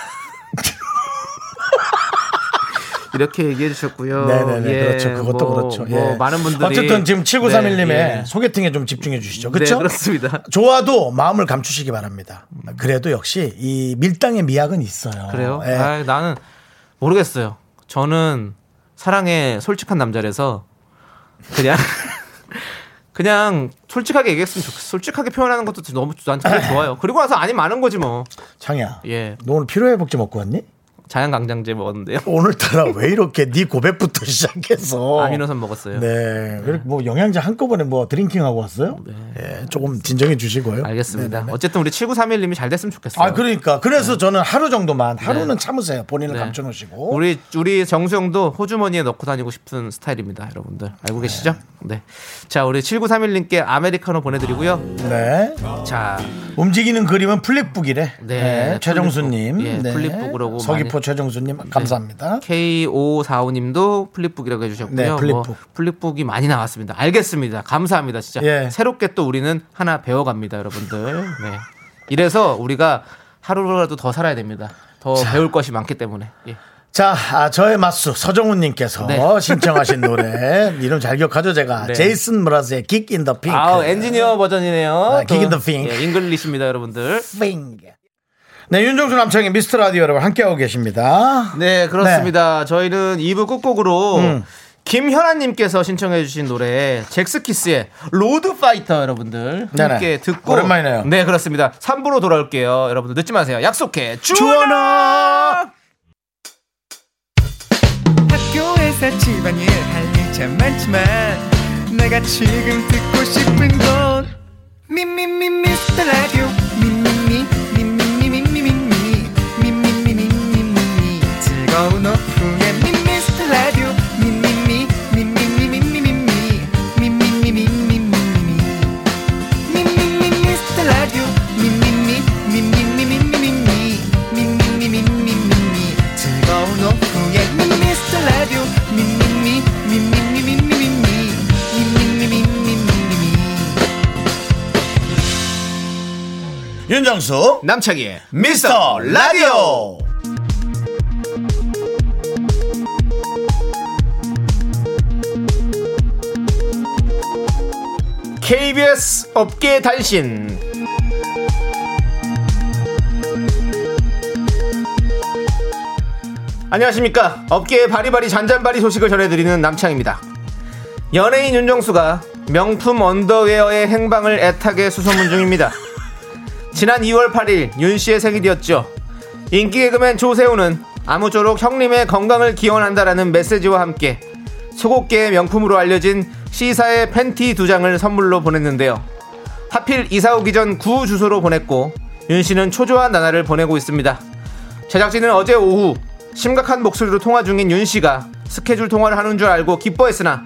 이렇게 얘기해 주셨고요. 네네네. 예, 그렇죠. 그것도 뭐, 그렇죠. 뭐 예. 많은 분들이 어쨌든 지금 7931님의 네, 예. 소개팅에 좀 집중해 주시죠. 네, 그렇죠? 그렇습니다. 좋아도 마음을 감추시기 바랍니다. 그래도 역시 이 밀당의 미학은 있어요. 그래요? 예. 아, 나는 모르겠어요. 저는 사랑에 솔직한 남자라서 그냥 그냥 솔직하게 얘기했으면 좋겠어. 솔직하게 표현하는 것도 너무 나한테 좋아요. 그리고 나서 아니 많은 거지 뭐. 창이야. 예. 너 오늘 피로회복제 먹고 왔니? 자연강장제 먹었는데요. 오늘따라 왜 이렇게 네 고백부터 시작해서 아미노산 먹었어요. 네, 그리고 뭐 영양제 한꺼번에 뭐 드링킹하고 왔어요? 예, 조금 진정해 주시고요. 네. 알겠습니다. 네네네. 어쨌든 우리 7931님이 잘 됐으면 좋겠어요. 아 그러니까 그래서 저는 하루 정도만 하루는 참으세요. 본인을 네. 감춰 놓으시고. 우리 우리 정수영도 호주머니에 넣고 다니고 싶은 스타일입니다, 여러분들. 알고 계시죠? 네. 자, 우리 7931님께 아메리카노 보내 드리고요. 네. 자, 움직이는 그림은 flip book이래. 네, 네, 최정수님. flip book. 예, flip book으로고 서귀포 최정수님 감사합니다. K545님도 flip book이라고 해주셨고요. 네, flip book. 뭐 flip book이 많이 나왔습니다. 알겠습니다. 감사합니다. 진짜 예. 새롭게 또 우리는 하나 배워갑니다, 여러분들. 네. 이래서 우리가 하루라도 더 살아야 됩니다. 더 배울 것이 많기 때문에. 예. 자, 아, 저의 맞수 서정훈님께서 네. 신청하신 노래 이름 잘 기억하죠 제가 네. 제이슨 므라즈의 Geek in the Pink. 아우 엔지니어 버전이네요. 아, 또, Geek in the Pink. 예, English입니다, 여러분들. Finger. 네, 윤정수 남창희의 미스터 라디오 여러분 함께하고 계십니다. 네, 그렇습니다. 저희는 2부 끝곡으로 음. 김현아님께서 신청해주신 노래 젝스키스의 Road Fighter 여러분들 네네. 함께 듣고 오랜만이네요. 네, 그렇습니다. 3부로 돌아올게요. 여러분들 늦지 마세요. 약속해. 주원아! 학교에서 집안일 할 일 참 많지만 내가 지금 듣고 싶은 건 미미미 미스터 라디오 미미미 즐거운 오후에 미스터 라디오 미미미 미미미 미미 미 미미미 미미미 미미미 미스터 라디오 미미미 미미미 미미미 미미미 미미미 즐거운 오후에 미스터 라디오 미미미 미미미 미미미 미미미 미미미 윤정수 남창희의 미스터 라디오 KBS 업계 단신. 안녕하십니까. 업계의 바리바리 잔잔바리 소식을 전해드리는 남창입니다. 연예인 윤정수가 명품 언더웨어의 행방을 애타게 수소문 중입니다. 지난 2월 8일 윤 씨의 생일이었죠. 인기 개그맨 조세호는 아무쪼록 형님의 건강을 기원한다라는 메시지와 함께 소곡계의 명품으로 알려진 C사의 팬티 두 장을 선물로 보냈는데요. 하필 이사 오기 전 구 주소로 보냈고 윤 씨는 초조한 나날을 보내고 있습니다. 제작진은 어제 오후 심각한 목소리로 통화 중인 윤 씨가 스케줄 통화를 하는 줄 알고 기뻐했으나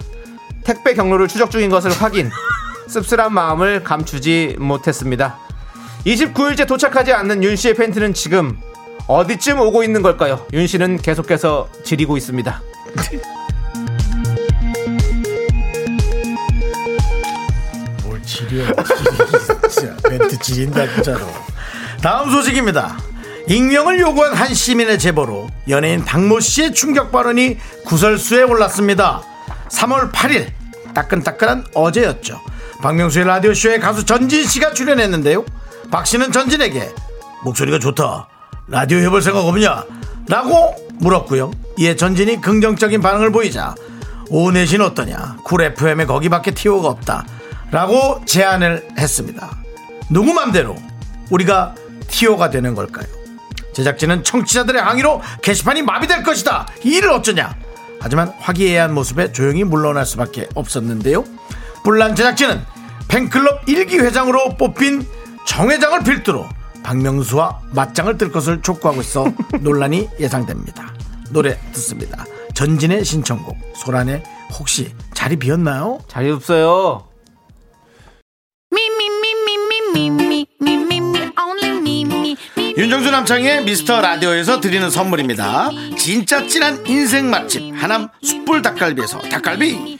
택배 경로를 추적 중인 것을 확인. 씁쓸한 마음을 감추지 못했습니다. 29일째 도착하지 않는 윤 씨의 팬티는 지금 어디쯤 오고 있는 걸까요? 윤 씨는 계속해서 지리고 있습니다. 진짜 멘트 지린다 진짜로. 다음 소식입니다. 익명을 요구한 한 시민의 제보로 연예인 박모 씨의 충격 발언이 구설수에 올랐습니다. 3월 8일 따끈따끈한 어제였죠. 박명수의 라디오쇼에 가수 전진 씨가 출연했는데요. 박 씨는 전진에게 목소리가 좋다 라디오 해볼 생각 없냐? 라고 물었고요. 이에 전진이 긍정적인 반응을 보이자 오후 4시는 어떠냐? 쿨 FM에 거기밖에 티오가 없다 라고 제안을 했습니다. 누구 맘대로 우리가 티오가 되는 걸까요? 제작진은 청취자들의 항의로 게시판이 마비될 것이다. 이 일을 어쩌냐? 하지만 화기애애한 모습에 조용히 물러날 수밖에 없었는데요. 불난 제작진은 팬클럽 일기 회장으로 뽑힌 정 회장을 필두로 박명수와 맞짱을 뜰 것을 촉구하고 있어 논란이 예상됩니다. 노래 듣습니다. 전진의 신청곡 소란에 혹시 자리 비었나요? 자리 없어요. 윤정수 남창희의 미스터 라디오에서 드리는 선물입니다. 진짜 찐한 인생 맛집 하남 숯불 닭갈비에서 닭갈비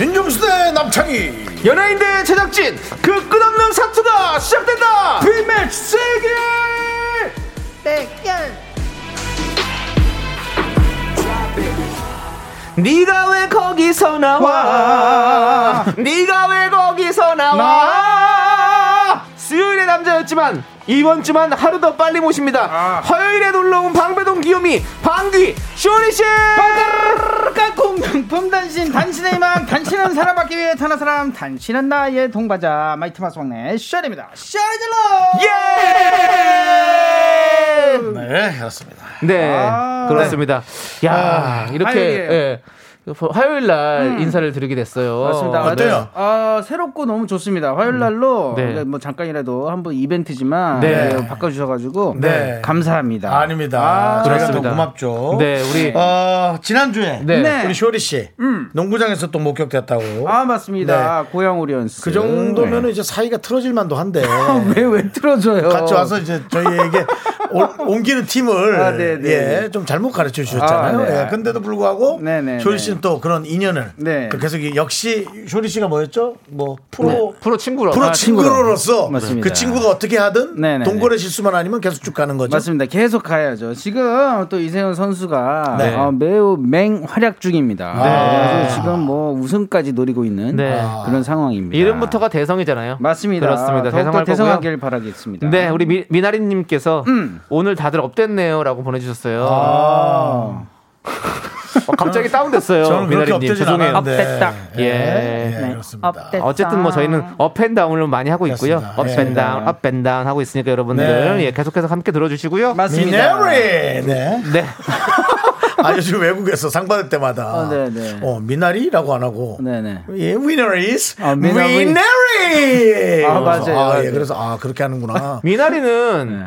윤정수 대 남창희. 연예인 대 제작진 그 끝없는 사투가 시작된다! 비매치 세계! 네가 왜 거기서 나와? 네가 왜 거기서 나와 남자였지만 이번 주만 하루 더 빨리 모십니다. 화요일에 놀러온 방배동 귀요미 방귀 쇼리씨! 깍꿍 단신 단신의 희망 단신은 사랑받기 위해 태어난 사람 단신은 나의 동반자. 마이티 마우스 막내 쇼리입니다. 쇼리질러 예! 네 그렇습니다. 네 아, 그렇습니다. 야 아, 이렇게. 예, 화요일 날 인사를 드리게 됐어요 맞습니다. 어때요? 네. 아, 새롭고 너무 좋습니다. 화요일 날로 네. 네, 뭐 잠깐이라도 한번 이벤트지만 네. 네, 바꿔 주셔 가지고 네. 감사합니다. 아닙니다 아, 저희가 더 그렇습니다. 고맙죠 네 우리 어, 지난주에 네. 네. 우리 쇼리 씨 농구장에서 또 목격됐다고 아 맞습니다. 고양 오리온스. 그 정도면 은 이제 사이가 틀어질 만도 한데 네. 왜왜 틀어줘요? 같이 와서 이제 저희에게 오- 옮기는 팀을 아, 네, 네, 예, 좀 잘못 가르쳐 주셨잖아요. 아, 네. 예, 근데도 불구하고 네, 네, 쇼리 네. 씨는 또 그런 인연을 네. 그 계속 이- 역시 쇼리 씨가 뭐였죠? 뭐 프로 프로 친구로. 프로 아, 친구로. 친구로서 맞습니다. 그 친구가 어떻게 하든 네, 네, 동거래 실수만 아니면 계속 쭉 가는 거죠. 맞습니다. 계속 가야죠. 지금 또 이세훈 선수가 네. 어, 매우 맹활약 중입니다. 그래서 지금 뭐 우승까지 노리고 있는 네. 그런 상황입니다. 이름부터가 대성이잖아요. 맞습니다. 그렇습니다. 대성할 거고요. 대성하길 바라겠습니다. 네, 우리 미, 미나리님께서 음. 오늘 다들 up됐네요라고 보내주셨어요. 아. 어, 갑자기 다운됐어요. 저는 미나리님 죄송해요. up됐다. 예. 예, 네. 그렇습니다. up됐다. 어쨌든 뭐 저희는 up and down을 많이 하고 있고요. 그렇습니다. 업앤다운, 예. 업앤다운 하고 있으니까 여러분들 네. 예, 계속해서 함께 들어주시고요. 맞습니다. 미나리. 네. 네. 아, 요즘 외국에서 상 받을 때마다 어, 네, 네. 어, 미나리라고 안 하고 네네. 예, winner is 아, 미나리. 위너리. 아, 맞아요, 아, 예. 그래서 아 그렇게 하는구나. 미나리는 네.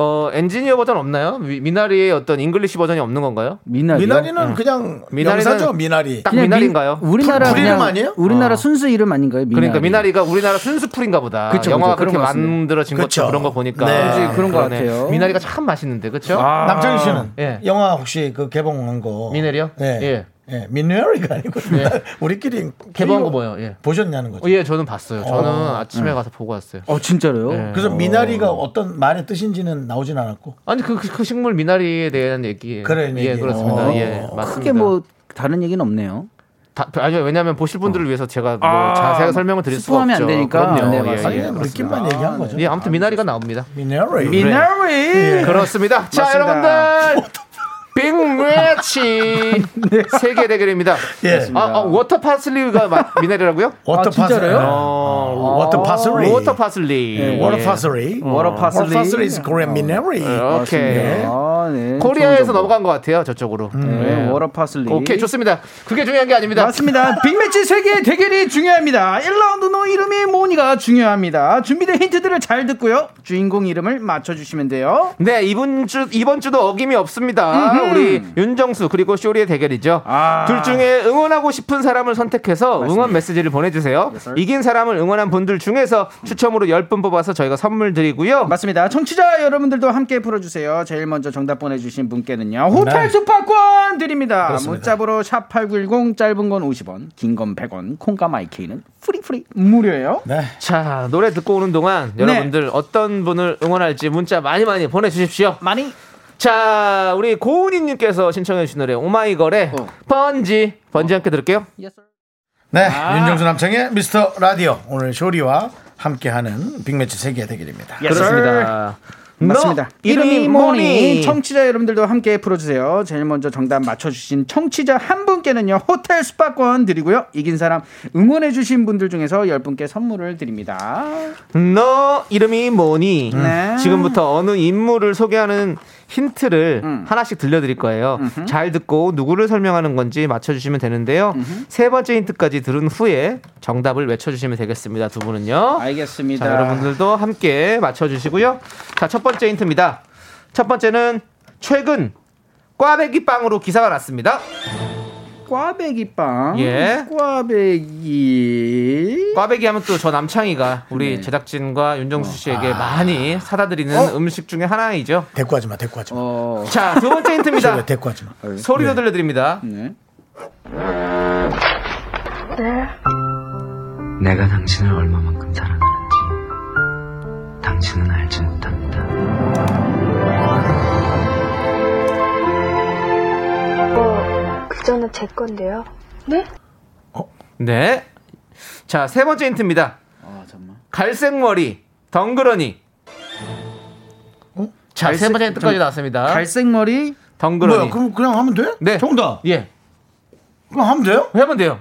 어, 엔지니어 버전 없나요? 미, 미나리의 어떤 English 버전이 없는 건가요? 미나리. 미나리는 그냥 미나리는 명사죠, 미나리. 딱 미나리인가요? 우리나라 풀 이름 그냥 아니에요? 우리나라 순수 이름 아닌가요? 미나리. 그러니까 미나리가 우리나라 순수 풀인가 보다. 그쵸, 그쵸. 영화가 그런 그렇게. 만들어진 그쵸. 것도 그런 거 보니까. 네. 그치, 그런 것 그러네. 같아요. 미나리가 참 맛있는데, 그쵸? 아. 남창희 씨는 예. 영화 혹시 그 개봉한 거 미나리요? 네. 예. 예. 미나리가 아니고 우리끼리 개봉한 거 뭐예요? 예. 보셨냐는 거죠. 어, 예, 저는 봤어요. 저는 아침에 가서 보고 왔어요. 어 진짜로요? 네. 그래서 미나리가 어 떤 말의 뜻인지는 나오진 않았고. 아니 그, 그, 그 식물 미나리에 대한 얘기. 그래, 예, 얘기. 그렇습니다. 어. 예, 맞습니다. 크게 뭐 다른 얘기는 없네요. 다, 아니요, 왜냐하면 보실 분들을 위해서 제가 뭐 아, 자세하게 설명을 드릴 스포하면 없죠. 안 되니까. 그럼요. 네, 예. 예, 그렇습니다. 느낌만 얘기한 거죠. 예, 아무튼 미나리가 나옵니다. 미나리. 미나리. 그렇습니다. 자, 맞습니다. 여러분들. 빅매치 세계 대결입니다. 예. 아, 아, water parsley가 마- 미나리라고요? water 아? parsley. 어, water parsley. water parsley. 네, water 예. parsley. water parsley. water parsley is Korean 미나리. 오케이. 아, 네. 코리아에서. 넘어간 것 같아요. 저쪽으로. 네, 예. water parsley. 오케이, 좋습니다. 그게 중요한 게 아닙니다. 맞습니다. 빅매치 세계 대결이 중요합니다. 1라운드 너 이름이 뭐니가 중요합니다. 준비된 힌트들을 잘 듣고요. 주인공 이름을 맞춰주시면 돼요. 네, 이번 주 이번 주도 어김이 없습니다. 우리 윤정수 그리고 쇼리의 대결이죠. 아. 둘 중에 응원하고 싶은 사람을 선택해서 응원 메시지를 보내주세요. 이긴 사람을 응원한 분들 중에서 추첨으로 10분 뽑아서 저희가 선물 드리고요. 맞습니다. 청취자 여러분들도 함께 풀어주세요. 제일 먼저 정답 보내주신 분께는요. 호텔 네. 숙박권 드립니다. 그렇습니다. 문자번호 샵8910 짧은 건 50원, 긴 건 100원, 콩과 마이케이는 free free 무료예요. 네. 자, 노래 듣고 오는 동안 여러분들 어떤 분을 응원할지 문자 많이 많이 보내주십시오. 많이 자, 우리 고은희님께서 신청해 주신 노래 오마이걸의 어. 번지 번지 함께 들을게요. 네. 아. 윤정수 남창의 미스터 라디오. 오늘 쇼리와 함께하는 빅매치 세계 대결입니다. 그렇습니다. 맞습니다. 너 이름이 뭐니? 청취자 여러분들도 함께 풀어주세요. 제일 먼저 정답 맞춰주신 청취자 한 분께는요 호텔 숙박권 드리고요. 이긴 사람 응원해주신 분들 중에서 10분께 선물을 드립니다. 너 이름이 뭐니? 네. 지금부터 어느 인물을 소개하는 힌트를 음. 하나씩 들려드릴 거예요. 잘 듣고 누구를 설명하는 건지 맞춰주시면 되는데요. 세 번째 힌트까지 들은 후에 정답을 외쳐주시면 되겠습니다. 두 분은요. 알겠습니다. 자, 여러분들도 함께 맞춰주시고요. 자, 첫 번째 힌트입니다. 첫 번째는 최근 꽈배기 빵으로 기사가 났습니다. 꽈배기 빵. 예. 꽈배기. 꽈배기 하면 또 저 남창희가 우리 네. 제작진과 윤정수 씨에게 아. 많이 사다 드리는 어? 음식 중에 하나이죠. 대꾸 하지 마, 대꾸 하지 마. 어. 자, 두 번째 힌트입니다. 쇼리야, 대꾸 하지 마. 소리로 들려드립니다. 네. 내가 당신을 얼마만큼 사랑하는지 당신은 알지 못합니다. 그 전에 제 건데요. 네? 네. 자, 세 번째 힌트입니다. 아 잠만. 갈색 머리, 덩그러니. 자, 세 갈색- 번째 힌트까지 좀- 나왔습니다. 갈색 머리. 덩그러니. 뭐야, 그럼 그냥 하면 돼? 네. 정답. 예. 그럼 하면 돼요? 하면 돼요.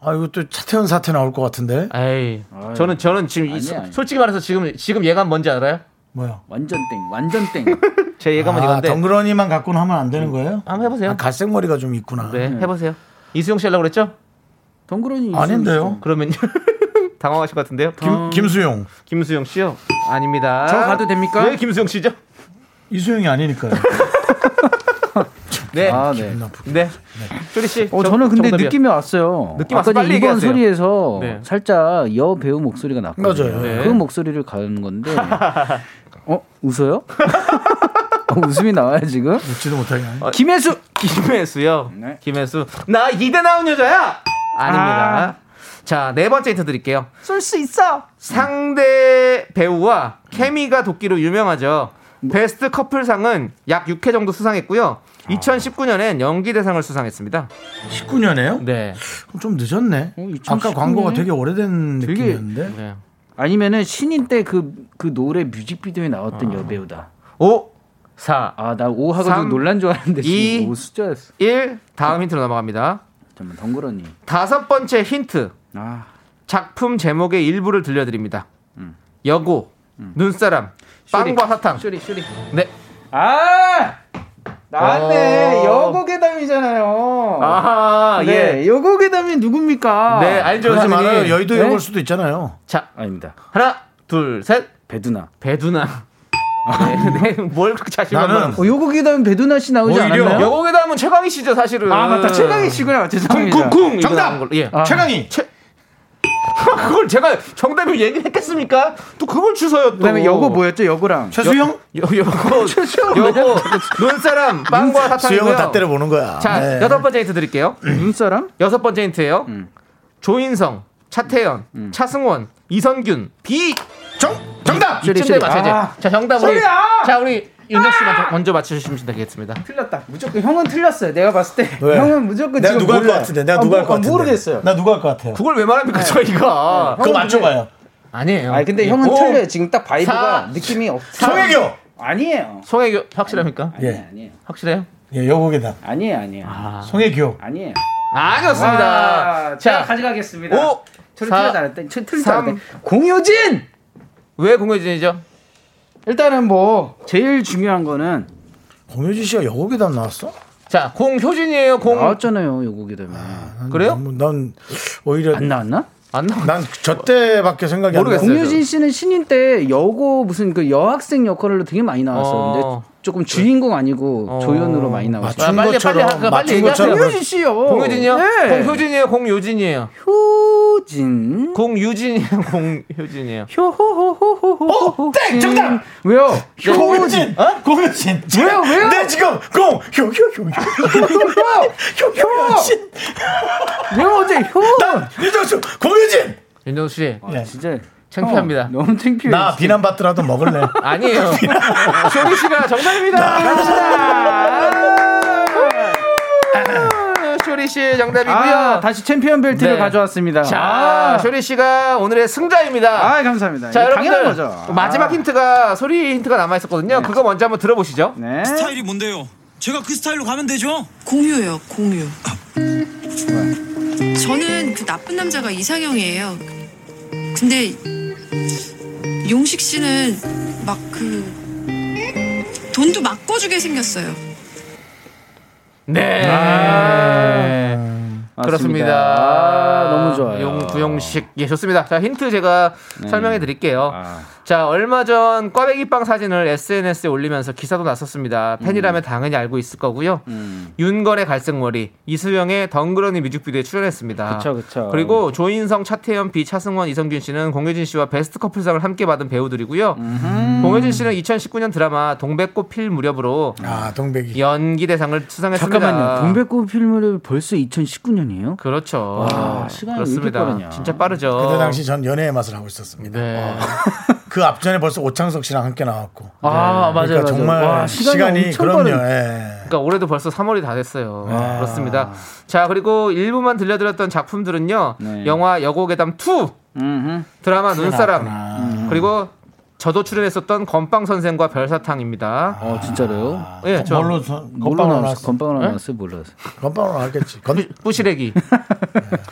아, 이거 또 차태현 사태 나올 것 같은데. 에이. 저는 저는 지금 이 아니야, 소- 아니야. 솔직히 말해서 지금 지금 예감 뭔지 알아요? 뭐야? 완전 땡. 완전 땡. 제 예감은 아, 이건데. 덩그러니만 갖고는 하면 안 되는 거예요? 한번 해보세요. 아, 갈색 머리가 좀 있구나. 네, 해보세요. 이수영 씨 하려고 그랬죠? 덩그러니. 아닌데요. 그러면 당황하실 것 같은데요. 김, 김수용. 김수영 씨요? 아닙니다. 저 가도 됩니까? 왜 김수영 씨죠? 이수용이 아니니까요. 네. 아 네. 네. 쇼리 씨. 어 정- 저는 근데 정답이요. 느낌이 왔어요. 느낌 왔어. 빨리 이번. 소리에서 네. 살짝 여 배우 목소리가 났거든요. 맞아요. 네. 그 목소리를 가는 건데 어 웃어요? 어, 웃음이 나와요 지금? 웃지도 못하게. 하네. 김혜수 김혜수요. 네. 김혜수. 나 이대 나온 여자야. 아닙니다. 자, 네 번째 힌트 드릴게요. 쏠 수 있어. 상대 배우와 케미가 도끼로 유명하죠. 베스트 커플상은 약 6회 정도 수상했고요. 2019년엔 연기 대상을 수상했습니다. 19년에요? 네. 좀 늦었네. 어, 2019 아까 광고가 네. 되게 오래된 되게- 느낌이었는데. 네. 아니면은 신인 때 그 그 노래 뮤직비디오에 나왔던 여배우다. 5, 4, 아나오 하고 삼, 놀란 줄 알았는데 이, 지금 오 숫자였어. 1. 다음 힌트로 넘어갑니다. 잠깐만 덩그러니. 다섯 번째 힌트. 아 작품 제목의 일부를 들려드립니다. 여고, 눈사람, 빵과 사탕. 쇼리 쇼리. 네. 아 나왔네 어. 여고괴담이잖아요. 아하, 예. 네 여고괴담이 누굽니까? 네, 알죠, 그러지 말아요. 여의도 네? 역올 수도 있잖아요. 자, 아닙니다. 하나, 둘, 셋. 배두나. 배두나. 네, 네, 뭘 그렇게 자신만만. 나는 어, 여고괴담 배두나 씨 나오지 오히려 않았나요? 여고에 담은 최강희 씨죠, 사실은. 아 맞다 최강희 씨구나 죄송합니다. 쿵쿵쿵 정답! 예. 아. 최강희. 최... 그걸 제가 정답을 얘기했겠습니까? 또 그걸 주서요 또. 그다음에 여고 뭐였죠 여고랑. 최수영? 여, 여고 여고 눈사람 빵과 사탕이고요. 수영은 다 때려 보는 거야. 자 네. 여섯 번째 힌트 드릴게요. 눈사람? 여섯 번째 힌트예요. 조인성, 차태현, 차승원, 이선균, 비. 정, 정답! 이쯤. 맞춰야죠. 아. 자 정답 우리! 자 우리 윤정 씨만 먼저 맞춰주시면 되겠습니다. 틀렸다. 무조건 형은 틀렸어요. 내가 봤을 때 왜? 형은 무조건 내가 누가 할 것. 같은데? 내가 아, 누가 할 뭐- 것 같은데? 모르겠어요. 나 누가 할 것 같아요? 그걸 왜 말합니까 저희가? 그거 맞춰봐요. 아니에요. 아니 근데 형은 오, 틀려요. 지금 딱 vibe가 사, 느낌이 없. 송혜교! 아니에요. 송혜교 확실합니까? 예. 아니에요. 확실해요? 예, 여고기다. 아니에요. 아니에요. 송혜교. 아니에요. 아니었습니다. 아, 제가 자, 가져가겠습니다. 오, 저를 틀리지 않았대. 틀리지 삼. 않았대. 공효진. 왜 공효진이죠? 일단은 뭐 제일 중요한 거는 공효진 씨가 여고기다 나왔어? 자, 공효진이에요. 공 나왔잖아요. 요곡이라면. 그래요? 난, 난 오히려 안 나왔나? 안 나와. 난저 때밖에 생각이 안 나. 모르겠어요. 공효진 씨는 신인 때 여고 무슨 그 여학생 역할로 되게 많이 나왔었는데 어. 조금 주인공 아니고 어. 조연으로 많이 나왔어요. 맞춘 빨리, 빨리, 빨리 맞춘 얘기하세요. 것처럼 공효진 씨요. 공효진이요? 네. 공효진이에요. 공효진이에요. 효진. 공유진이에요. 공효진이에요. 효호호호호호. 어? 땡! 정답! 왜요? 공효진! 어? 공효진! 왜요? 왜요? 내 지금 공! 효, 효, 효, 효, 효, 효효진! 왜요 어제 효? 난 윤정수! 공효진! 윤정수 씨, 예. 진짜 창피합니다. 어, 너무 창피해. 나 비난받더라도 먹을래. 아니에요. 쇼리 씨가 정답입니다. 아, 쇼리 씨 정답이고요. 아, 다시 챔피언 벨트를 네. 가져왔습니다. 자, 아, 쇼리 씨가 오늘의 승자입니다. 아, 감사합니다. 자, 여러분들 거죠. 마지막 아. 힌트가 소리 힌트가 남아 있었거든요. 그거 먼저 한번 들어보시죠. 네. 스타일이 뭔데요? 제가 그 스타일로 가면 되죠? 공유요, 공유. 저는 그 나쁜 남자가 이상형이에요. 근데 용식 씨는 막 그 돈도 막 꿔주게 생겼어요. 네. 그렇습니다. 아, 너무 좋아요. 용 구용식 예 좋습니다. 자 힌트 제가 네. 설명해 드릴게요. 아. 자 얼마 전 꽈배기빵 사진을 SNS에 올리면서 기사도 났었습니다. 팬이라면 당연히 알고 있을 거고요. 음. 윤건의 갈색 머리, 이수영의 덩그러니 뮤직비디오에 출연했습니다. 그쵸, 그쵸. 그리고 조인성, 차태현, 비, 차승원, 이성균 씨는 공효진 씨와 베스트 커플상을 함께 받은 배우들이고요. 공효진 씨는 2019년 드라마 동백꽃 필 무렵으로 아, 동백이. 연기 대상을 수상했습니다. 잠깐만요. 동백꽃 필름을 벌써 2019년이에요? 그렇죠. 와, 시간이 그렇습니다. 진짜 빠르죠. 그때 당시 전 연애의 맛을 하고 있었습니다. 네. 그 앞전에 벌써 오창석 씨랑 함께 나왔고. 아, 맞아요. 그러니까 맞아요. 정말 와, 시간이, 시간이, 엄청 그럼요. 빠른. 예. 그러니까 올해도 벌써 3월이 다 됐어요. 아. 그렇습니다. 자, 그리고 일부만 들려드렸던 작품들은요. 네. 영화 여고괴담 2, 음흠. 드라마 눈사람, 나왔구나. 그리고 저도 출연했었던 건빵 선생과 별사탕입니다. 어, 진짜로요? 예, 저 뭘로 선- 뭘로 건빵으로 나왔어? 나왔어? 건빵으로 네? 나왔어요? 몰랐어요. 건빵으로 나왔겠지. 건, 뿌시래기,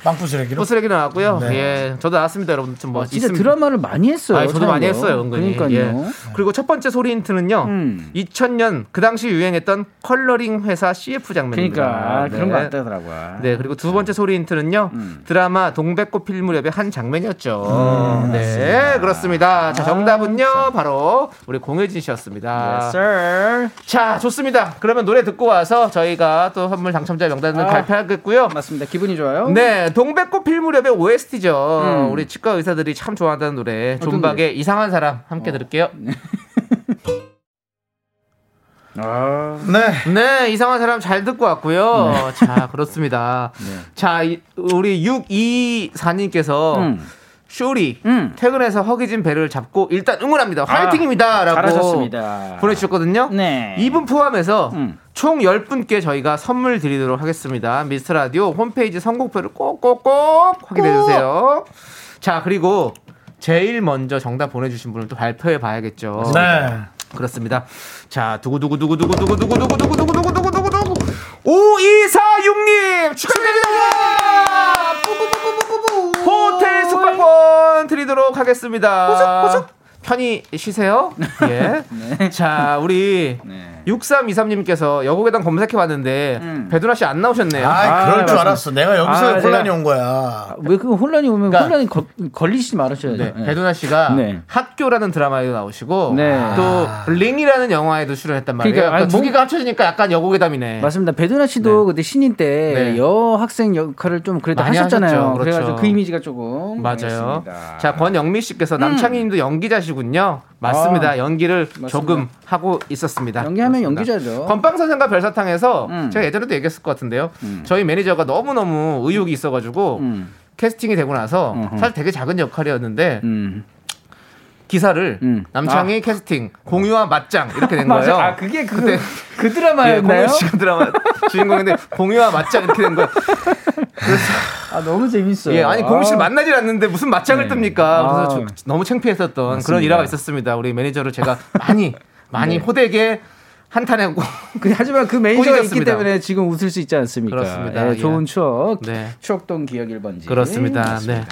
빵부스레기로. 뿌시래기 나왔고요. 네. 예, 저도 나왔습니다, 여러분. 좀뭐 아, 진짜 드라마를 많이 했어요. 아, 저도 많이 했어요, 은근히. 그러니까요. 예. 그리고 첫 번째 소리 힌트는요. 음. 2000년 그 당시 유행했던 컬러링 회사 CF 장면입니다. 그러니까 아, 그런 거 네. 같더라고요. 네, 그리고 두 번째 소리 힌트는요. 음. 드라마 동백꽃 필 무렵의 한 장면이었죠. 네, 그렇습니다. 자, 정답은 요. 바로 우리 공효진 씨였습니다. Yes, sir. 자, 좋습니다. 그러면 노래 듣고 와서 저희가 또 선물 당첨자 명단을 아. 발표하겠고요. 맞습니다. 기분이 좋아요. 네, 동백꽃 필 무렵의 OST죠. 음. 우리 치과 의사들이 참 좋아한다는 노래. 존박의 이상한 사람 함께 들을게요. 아, 네. 네, 이상한 사람 잘 듣고 왔고요. 자, 그렇습니다. 자, 이- 우리 624님께서 음. 쇼리 음. 퇴근해서 허기진 배를 잡고 일단 응원합니다. 화이팅입니다. 라고 잘하셨습니다. 보내주셨거든요. 네. 이분 포함해서 음. 총 10분께 저희가 선물 드리도록 하겠습니다. 미스터 라디오 홈페이지 선곡표를 꼭꼭꼭 확인해 주세요. 자, 그리고 제일 먼저 정답 보내 주신 분을 또 발표해 봐야겠죠. 네. 그렇습니다. 자, 두구두구두구두구두구두구두구두구두구두구두구두구 5246님 축하드립니다. 드리도록 하겠습니다. 편히 쉬세요. 예. 자, 우리 6323님께서 여고괴당 검색해 봤는데 배두나 씨 안 나오셨네요. 아, 그럴 줄 맞습니다. 알았어. 내가 여기서 아, 혼란이 제가- 온 거야. 왜 그 혼란이 오면 그러니까- 혼란이 거- 걸리시지 말으셔야죠. 네, 네. 배두나 씨가 네. 학교라는 드라마에도 나오시고 네. 또 링이라는 영화에도 출연했단 말이에요. 그러니까, 그러니까, 두 뭐- 개가 합쳐지니까 약간 여고괴담이네. 맞습니다. 배두나 씨도 그때 신인 때 네. 여학생 역할을 좀 그래도 하셨잖아요. 하셨죠. 그렇죠. 그래가지고 그 이미지가 조금 맞아요. 있습니다. 자, 권영미 씨께서 남창희님도 연기자시군요. 맞습니다. 아, 연기를 맞습니다. 조금 하고 있었습니다. 연기하면 그렇습니다. 연기자죠. 건빵 선생과 별사탕에서 음. 제가 예전에도 얘기했을 것 같은데요. 저희 매니저가 너무 너무 의욕이 있어가지고 음. 캐스팅이 되고 나서 어허. 사실 되게 작은 역할이었는데 음. 기사를 음. 남창희 캐스팅 공유와 맞짱 이렇게 된. 거예요. 아 그게 그, 그때 그 예, 드라마였나요? 공유 씨가 드라마 주인공인데 공유와 맞짱 이렇게 된 거예요. 아 너무 재밌어요. 예, 아니 공유 씨를 아. 만나질 않는데 무슨 맞짱을 네. 뜨 아. 그래서 저- 너무 창피했었던 그런 맞습니다. 일화가 있었습니다. 우리 매니저를 제가 많이 많이 네. 호되게 한탄하고 그, 하지만 그 매니저가 있기 꾸짖었습니다. 때문에 지금 웃을 수 있지 않습니까? 그렇습니다. 예, 좋은 예. 추억, 네. 추억동 기억 1번지. 그렇습니다. 네.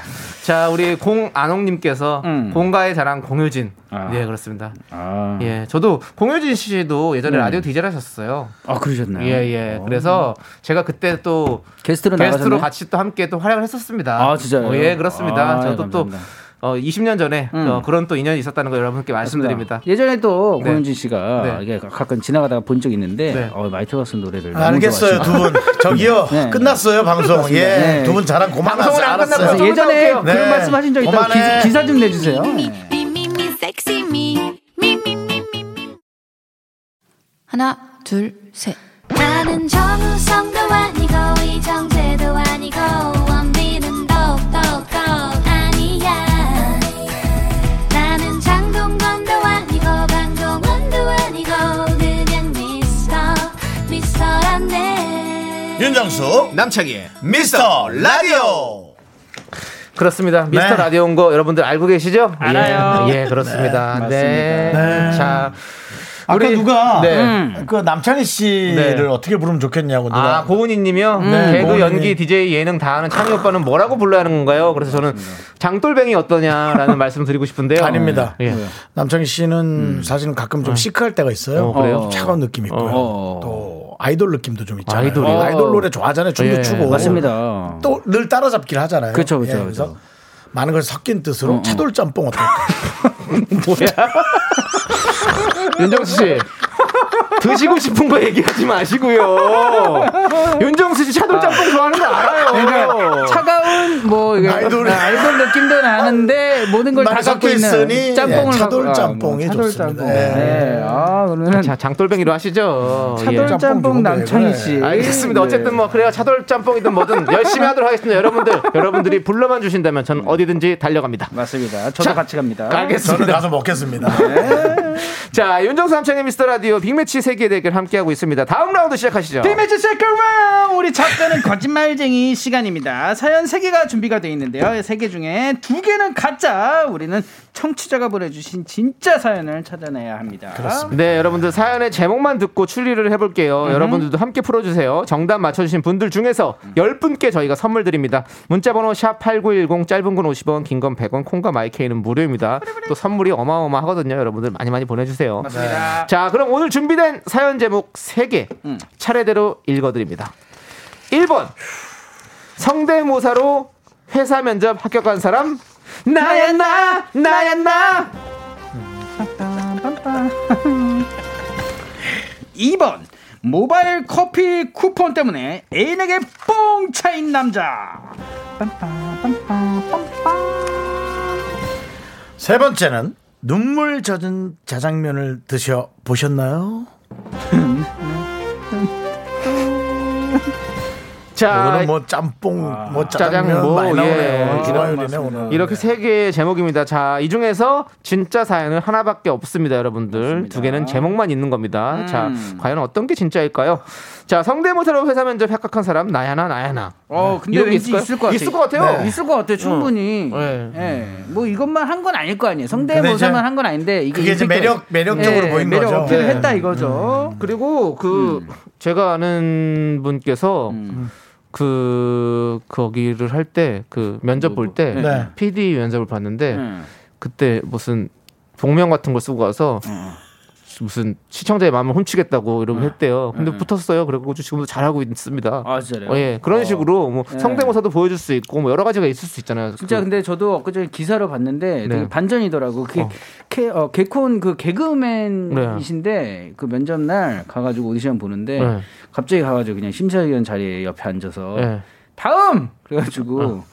자, 우리 공안홍님께서 음. 공가의 자랑 공효진. 아. 네, 그렇습니다. 아, 예, 저도 공효진 씨도 예전에 네. 라디오 DJ를 하셨어요. 아 그러셨나요? 예, 예. 그래서 제가 그때 또 게스트로 게스트로? 같이 또 함께 또 활약을 했었습니다. 아, 진짜요? 어, 예, 그렇습니다. 아, 저도 또 감사합니다. 어, 20년 전에 음. 어, 그런 또 인연이 있었다는 거 여러분께 말씀드립니다. 예전에 또 네. 공효진 씨가 네. 이게 가끔 지나가다가 본 적이 있는데 네. 어, 마이티 마우스 노래를 너무 알겠어요, 두. 분. 저기요, 네. 끝났어요, 방송. 예, 네. 두분 자랑 고만하세요. 알았어요. 좀 예전에. 그런 네. 말씀하신 적 있다고 그만해. 기사, 기사 좀 내주세요. 네. 하나, 둘, 셋. 나는 정우성도 아니고 이정재도 아니고 윤정수, 남창희의 미스터 라디오. 그렇습니다. 미스터 네. 라디오인 거 여러분들 알고 계시죠? 알아요. 예, 예, 그렇습니다. 네, 네. 맞습니다. 자, 아까 우리- 누가 네. 그 남창희 씨를 네. 어떻게 부르면 좋겠냐고 누가 아, 고은희 님이요? 네, 개그, 고은희 연기, 님. DJ, 예능 다 하는 창희 오빠는 뭐라고 불러야 하는 건가요? 그래서 저는 장돌뱅이 어떠냐라는 말씀 드리고 싶은데요. 아닙니다. 예. 남창희 씨는 사실은 가끔 좀 시크할 때가 있어요. 어, 그래요? 차가운 느낌 있고요. 어. 또 아이돌 느낌도 좀 있잖아요. 아이돌이요? 아이돌 노래 좋아하잖아요. 춤도 예, 추고. 맞습니다. 또 늘 따라잡기를 하잖아요. 그쵸, 그쵸, 예, 그래서 그쵸. 많은 걸 섞인 뜻으로 어, 차돌 짬뽕 어떨까? 윤정수 씨. 드시고 싶은 거 얘기하지 마시고요. 윤정수 씨 차돌 짬뽕 좋아하는 거 알아요. 그러니까 차가운 뭐 아이돌. 아이돌, 느낌도 나는데 모든 걸 다 갖고 있는 짬뽕을 예, 차돌 아, 짬뽕이 차돌 좋습니다. 짬뽕. 예. 네. 아 그러면 자, 장돌뱅이로 하시죠. 차돌 예. 짬뽕 짬뽕 남창희 그래. 씨. 알겠습니다. 네. 어쨌든 뭐 그래요. 차돌 짬뽕이든 뭐든 열심히 하도록 하겠습니다. 여러분들, 여러분들이 불러만 주신다면 저는 어디든지 달려갑니다. 맞습니다. 저도 자, 같이 갑니다. 저는 알겠습니다. 가서 먹겠습니다. 자, 윤정수 남창희의 미스터 라디오 빅매치 세계 대결 함께하고 있습니다. 다음 라운드 시작하시죠. big match second round 우리 작가는 거짓말쟁이 시간입니다. 사연 3개가 준비가 되어 있는데요. 3개 중에 2개는 가짜. 우리는 청취자가 보내주신 진짜 사연을 찾아내야 합니다. 네, 여러분들 사연의 제목만 듣고 추리를 해볼게요. 여러분들도 함께 풀어주세요. 정답 맞춰주신 분들 중에서 10분께 저희가 선물 드립니다. 문자번호 샵8910 짧은 건 50원, 긴 건 100원, 콩과 마이케이는 무료입니다. 또 선물이 어마어마하거든요. 여러분들 많이 많이 보내주세요. 맞습니다. 자, 그럼 오늘 준비된 사연 제목 3개 차례대로 읽어드립니다. 1번 성대모사로 회사 면접 합격한 사람 나야 나 나야 나 2번 모바일 커피 쿠폰 때문에 애인에게 뽕 차인 남자. 세 번째는 눈물 젖은 자장면을 드셔 보셨나요? 자, 오늘 뭐 짬뽕, 뭐 짜장 짜장면 뭐, 많이 나오네요. 예. 주말이네 오늘. 이렇게 세 개의 제목입니다. 자, 이 중에서 진짜 사연은 하나밖에 없습니다, 여러분들. 두 개는 제목만 있는 겁니다. 음. 자, 과연 어떤 게 진짜일까요? 자, 성대모사로 회사 면접 합격한 사람 나야나 나야나. 어, 근데 이런 게 왠지 있을까요? 있을 것 같아요. 있을 것 같아요. 네. 있을 것 같아요, 충분히. 네. 예. 뭐 이것만 한 건 아닐 거 아니에요. 근데 성대모사만 한 건 아닌데 이게 그게 이제 매력- 매력적으로 보인 매력 거죠. 어필을 네. 했다 이거죠. 그리고 그 제가 아는 분께서 음. 그 거기를 할 때 그 면접 볼 때 네. PD 면접을 봤는데 음. 그때 무슨 복면 같은 걸 쓰고 가서 무슨 시청자의 마음을 훔치겠다고 이러고 했대요. 근데 붙었어요. 그리고 지금도 잘하고 있습니다. 아, 진짜요? 어, 예, 그런 식으로 뭐 네. 성대모사도 보여줄 수 있고 뭐 여러 가지가 있을 수 있잖아요. 진짜 그- 근데 저도 엊그제 기사를 봤는데 되게 네. 반전이더라고. 그게 개, 어, 개콘 그 네. 개그맨이신데 그 면접 날 가가지고 오디션 보는데 네. 갑자기 가가지고 그냥 심사위원 자리에 옆에 앉아서 네. 다음 그래가지고 어,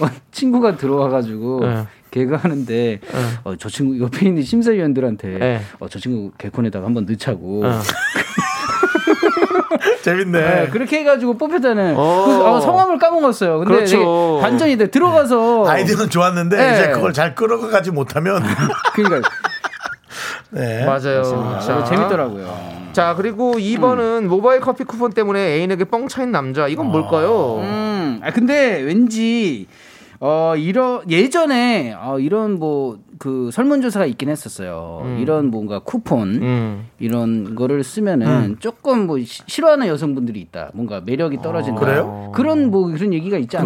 친구가 들어와가지고 네. 개그 하는데 어, 저 친구 옆에 있는 심사위원들한테 네. 어, 저 친구 개콘에다가 한번 넣자고 어. 재밌네. 네, 그렇게 해가지고 뽑혔다는 어. 그, 어, 성함을 까먹었어요. 근데 그렇죠. 반전이 돼 들어가서 아이디어는 좋았는데 네. 이제 그걸 잘 끌어가지 못하면 그러니까 네. 맞아요. 자, 재밌더라고요. 자 그리고 2번은 모바일 커피 쿠폰 때문에 애인에게 뻥 차인 남자. 이건 뭘까요? 음, 아 근데 왠지 어 이런 예전에 어 이런 뭐 그 설문조사가 있긴 했었어요. 음. 이런 뭔가 쿠폰 음. 이런 거를 쓰면은 음. 조금 뭐 시- 싫어하는 여성분들이 있다. 뭔가 매력이 떨어진다. 그래요? 그런 뭐 그런 얘기가 있지?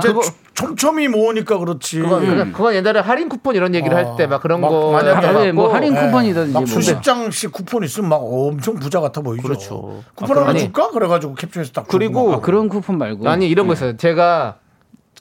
이제 촘촘히 모으니까 그렇지. 그건, 그건- 그건 옛날에 할인 쿠폰 이런 얘기를 할때 막 그런 막거 만약에 아, 네, 뭐 할인 쿠폰이든지 막 뭐. 수십 장씩 쿠폰 있으면 막 엄청 부자 같아 보이죠. 그렇죠. 쿠폰 아, 하나 아니, 줄까? 그래가지고 캡처해서 딱. 그리고. 아, 그런 쿠폰 말고 아니 이런 거 네. 있어요. 제가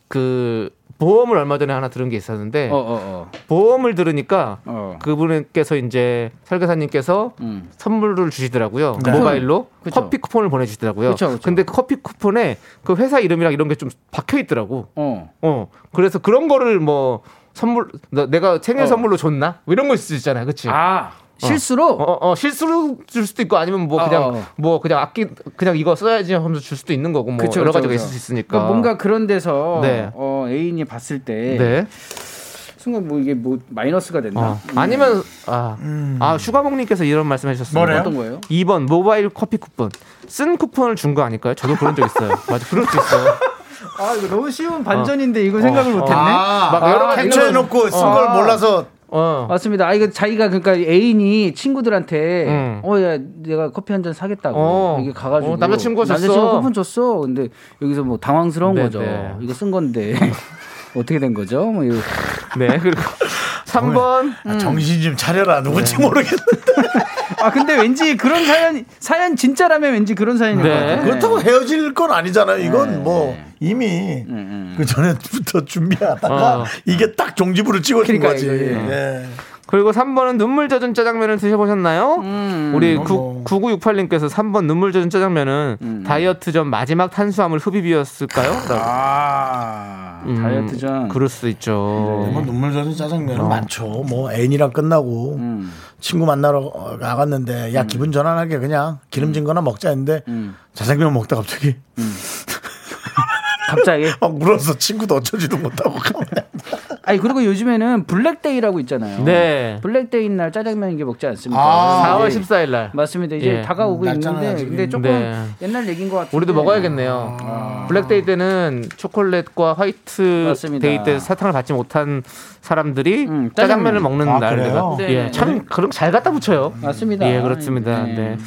그 보험을 얼마 전에 하나 들은 게 있었는데 어, 어, 어. 보험을 들으니까 어. 그분께서 이제 설계사님께서 음. 선물을 주시더라고요. 네. 모바일로 그쵸. 커피 쿠폰을 보내주시더라고요. 그쵸, 그쵸. 근데 그 커피 쿠폰에 그 회사 이름이랑 이런 게 좀 박혀 있더라고. 어. 어 그래서 그런 거를 뭐 선물 너- 내가 생일 어. 선물로 줬나 뭐 이런 거 있을 수 있잖아요, 그렇지? 아, 실수로 어, 어, 실수로 줄 수도 있고 아니면 뭐 어, 그냥 어. 뭐 그냥 아끼 그냥 이거 써야지 하면서 줄 수도 있는 거고 뭐 그쵸, 여러 가지가 그쵸. 있을 수 있으니까. 그러니까 뭔가 그런 데서 네. 어, 애인이 봤을 때 네. 순간 뭐 이게 뭐 마이너스가 됐나? 어. 아니면 아, 음. 아 슈가몽님께서 이런 말씀해 주셨습니다. 뭐래요? 어떤 거예요? 2번 모바일 커피 쿠폰 쓴 쿠폰을 준 거 아닐까요? 저도 그런 적 있어요. 맞아, 그럴 수 있어요. 아 이거 너무 쉬운 반전인데 이거 생각을 못했네. 아, 막 여러 가지 캡처해놓고 쓴걸 아. 몰라서 어. 맞습니다. 아 이거 자기가 그러니까 애인이 친구들한테 음. 어야 내가 커피 한 잔 사겠다고 어. 이게 가가지고 어, 남자친구가 줬어. 남자친구 쿠폰 줬어. 근데 여기서 뭐 당황스러운 네, 거죠. 네. 이거 쓴 건데 어떻게 된 거죠? 뭐 이거 네, 그리고 3번 아, 정신 좀 차려라. 누군지 네. 모르겠는데. 아 근데 왠지 그런 사연 사연 진짜라면 왠지 그런 사연인 네. 것 같아요. 그렇다고 헤어질 건 아니잖아요. 이건 뭐 이미 음, 그 전에부터 준비하다가 어. 이게 딱 종지부를 찍어준 그러니까 거지. 예. 예. 그리고 3번은 눈물 젖은 짜장면을 드셔보셨나요? 우리 뭐, 뭐. 9968님께서 3번 눈물 젖은 짜장면은 다이어트 전 마지막 탄수화물 흡입이었을까요? 아 음, 다이어트전. 그럴 수도 있죠. 뭐 눈물 젖은 짜장면은 많죠. 뭐 애인이랑 끝나고 음. 친구 만나러 어, 나갔는데 야 기분 전환하게 그냥 기름진 거나 먹자 했는데 음. 짜장면 먹다 갑자기 갑자기. 막 물어서 친구도 어쩌지도 못하고 아니 그리고 요즘에는 블랙데이라고 있잖아요. 네. 블랙데이 날 짜장면 이게 먹지 않습니까? 아, 4월 이제 14일 날. 맞습니다. 이제 예. 다가오고 날짜는 있는데 아직 근데 조금 네. 옛날 얘기인 것 같은데. 우리도 먹어야겠네요. 블랙데이 때는 초콜릿과 화이트 맞습니다. 데이 때 사탕을 받지 못한 사람들이 음, 짜장면을 짜장면. 먹는 아, 날. 그래요? 네. 예, 참 그런 거잘 갖다 붙여요. 맞습니다. 예, 그렇습니다. 네.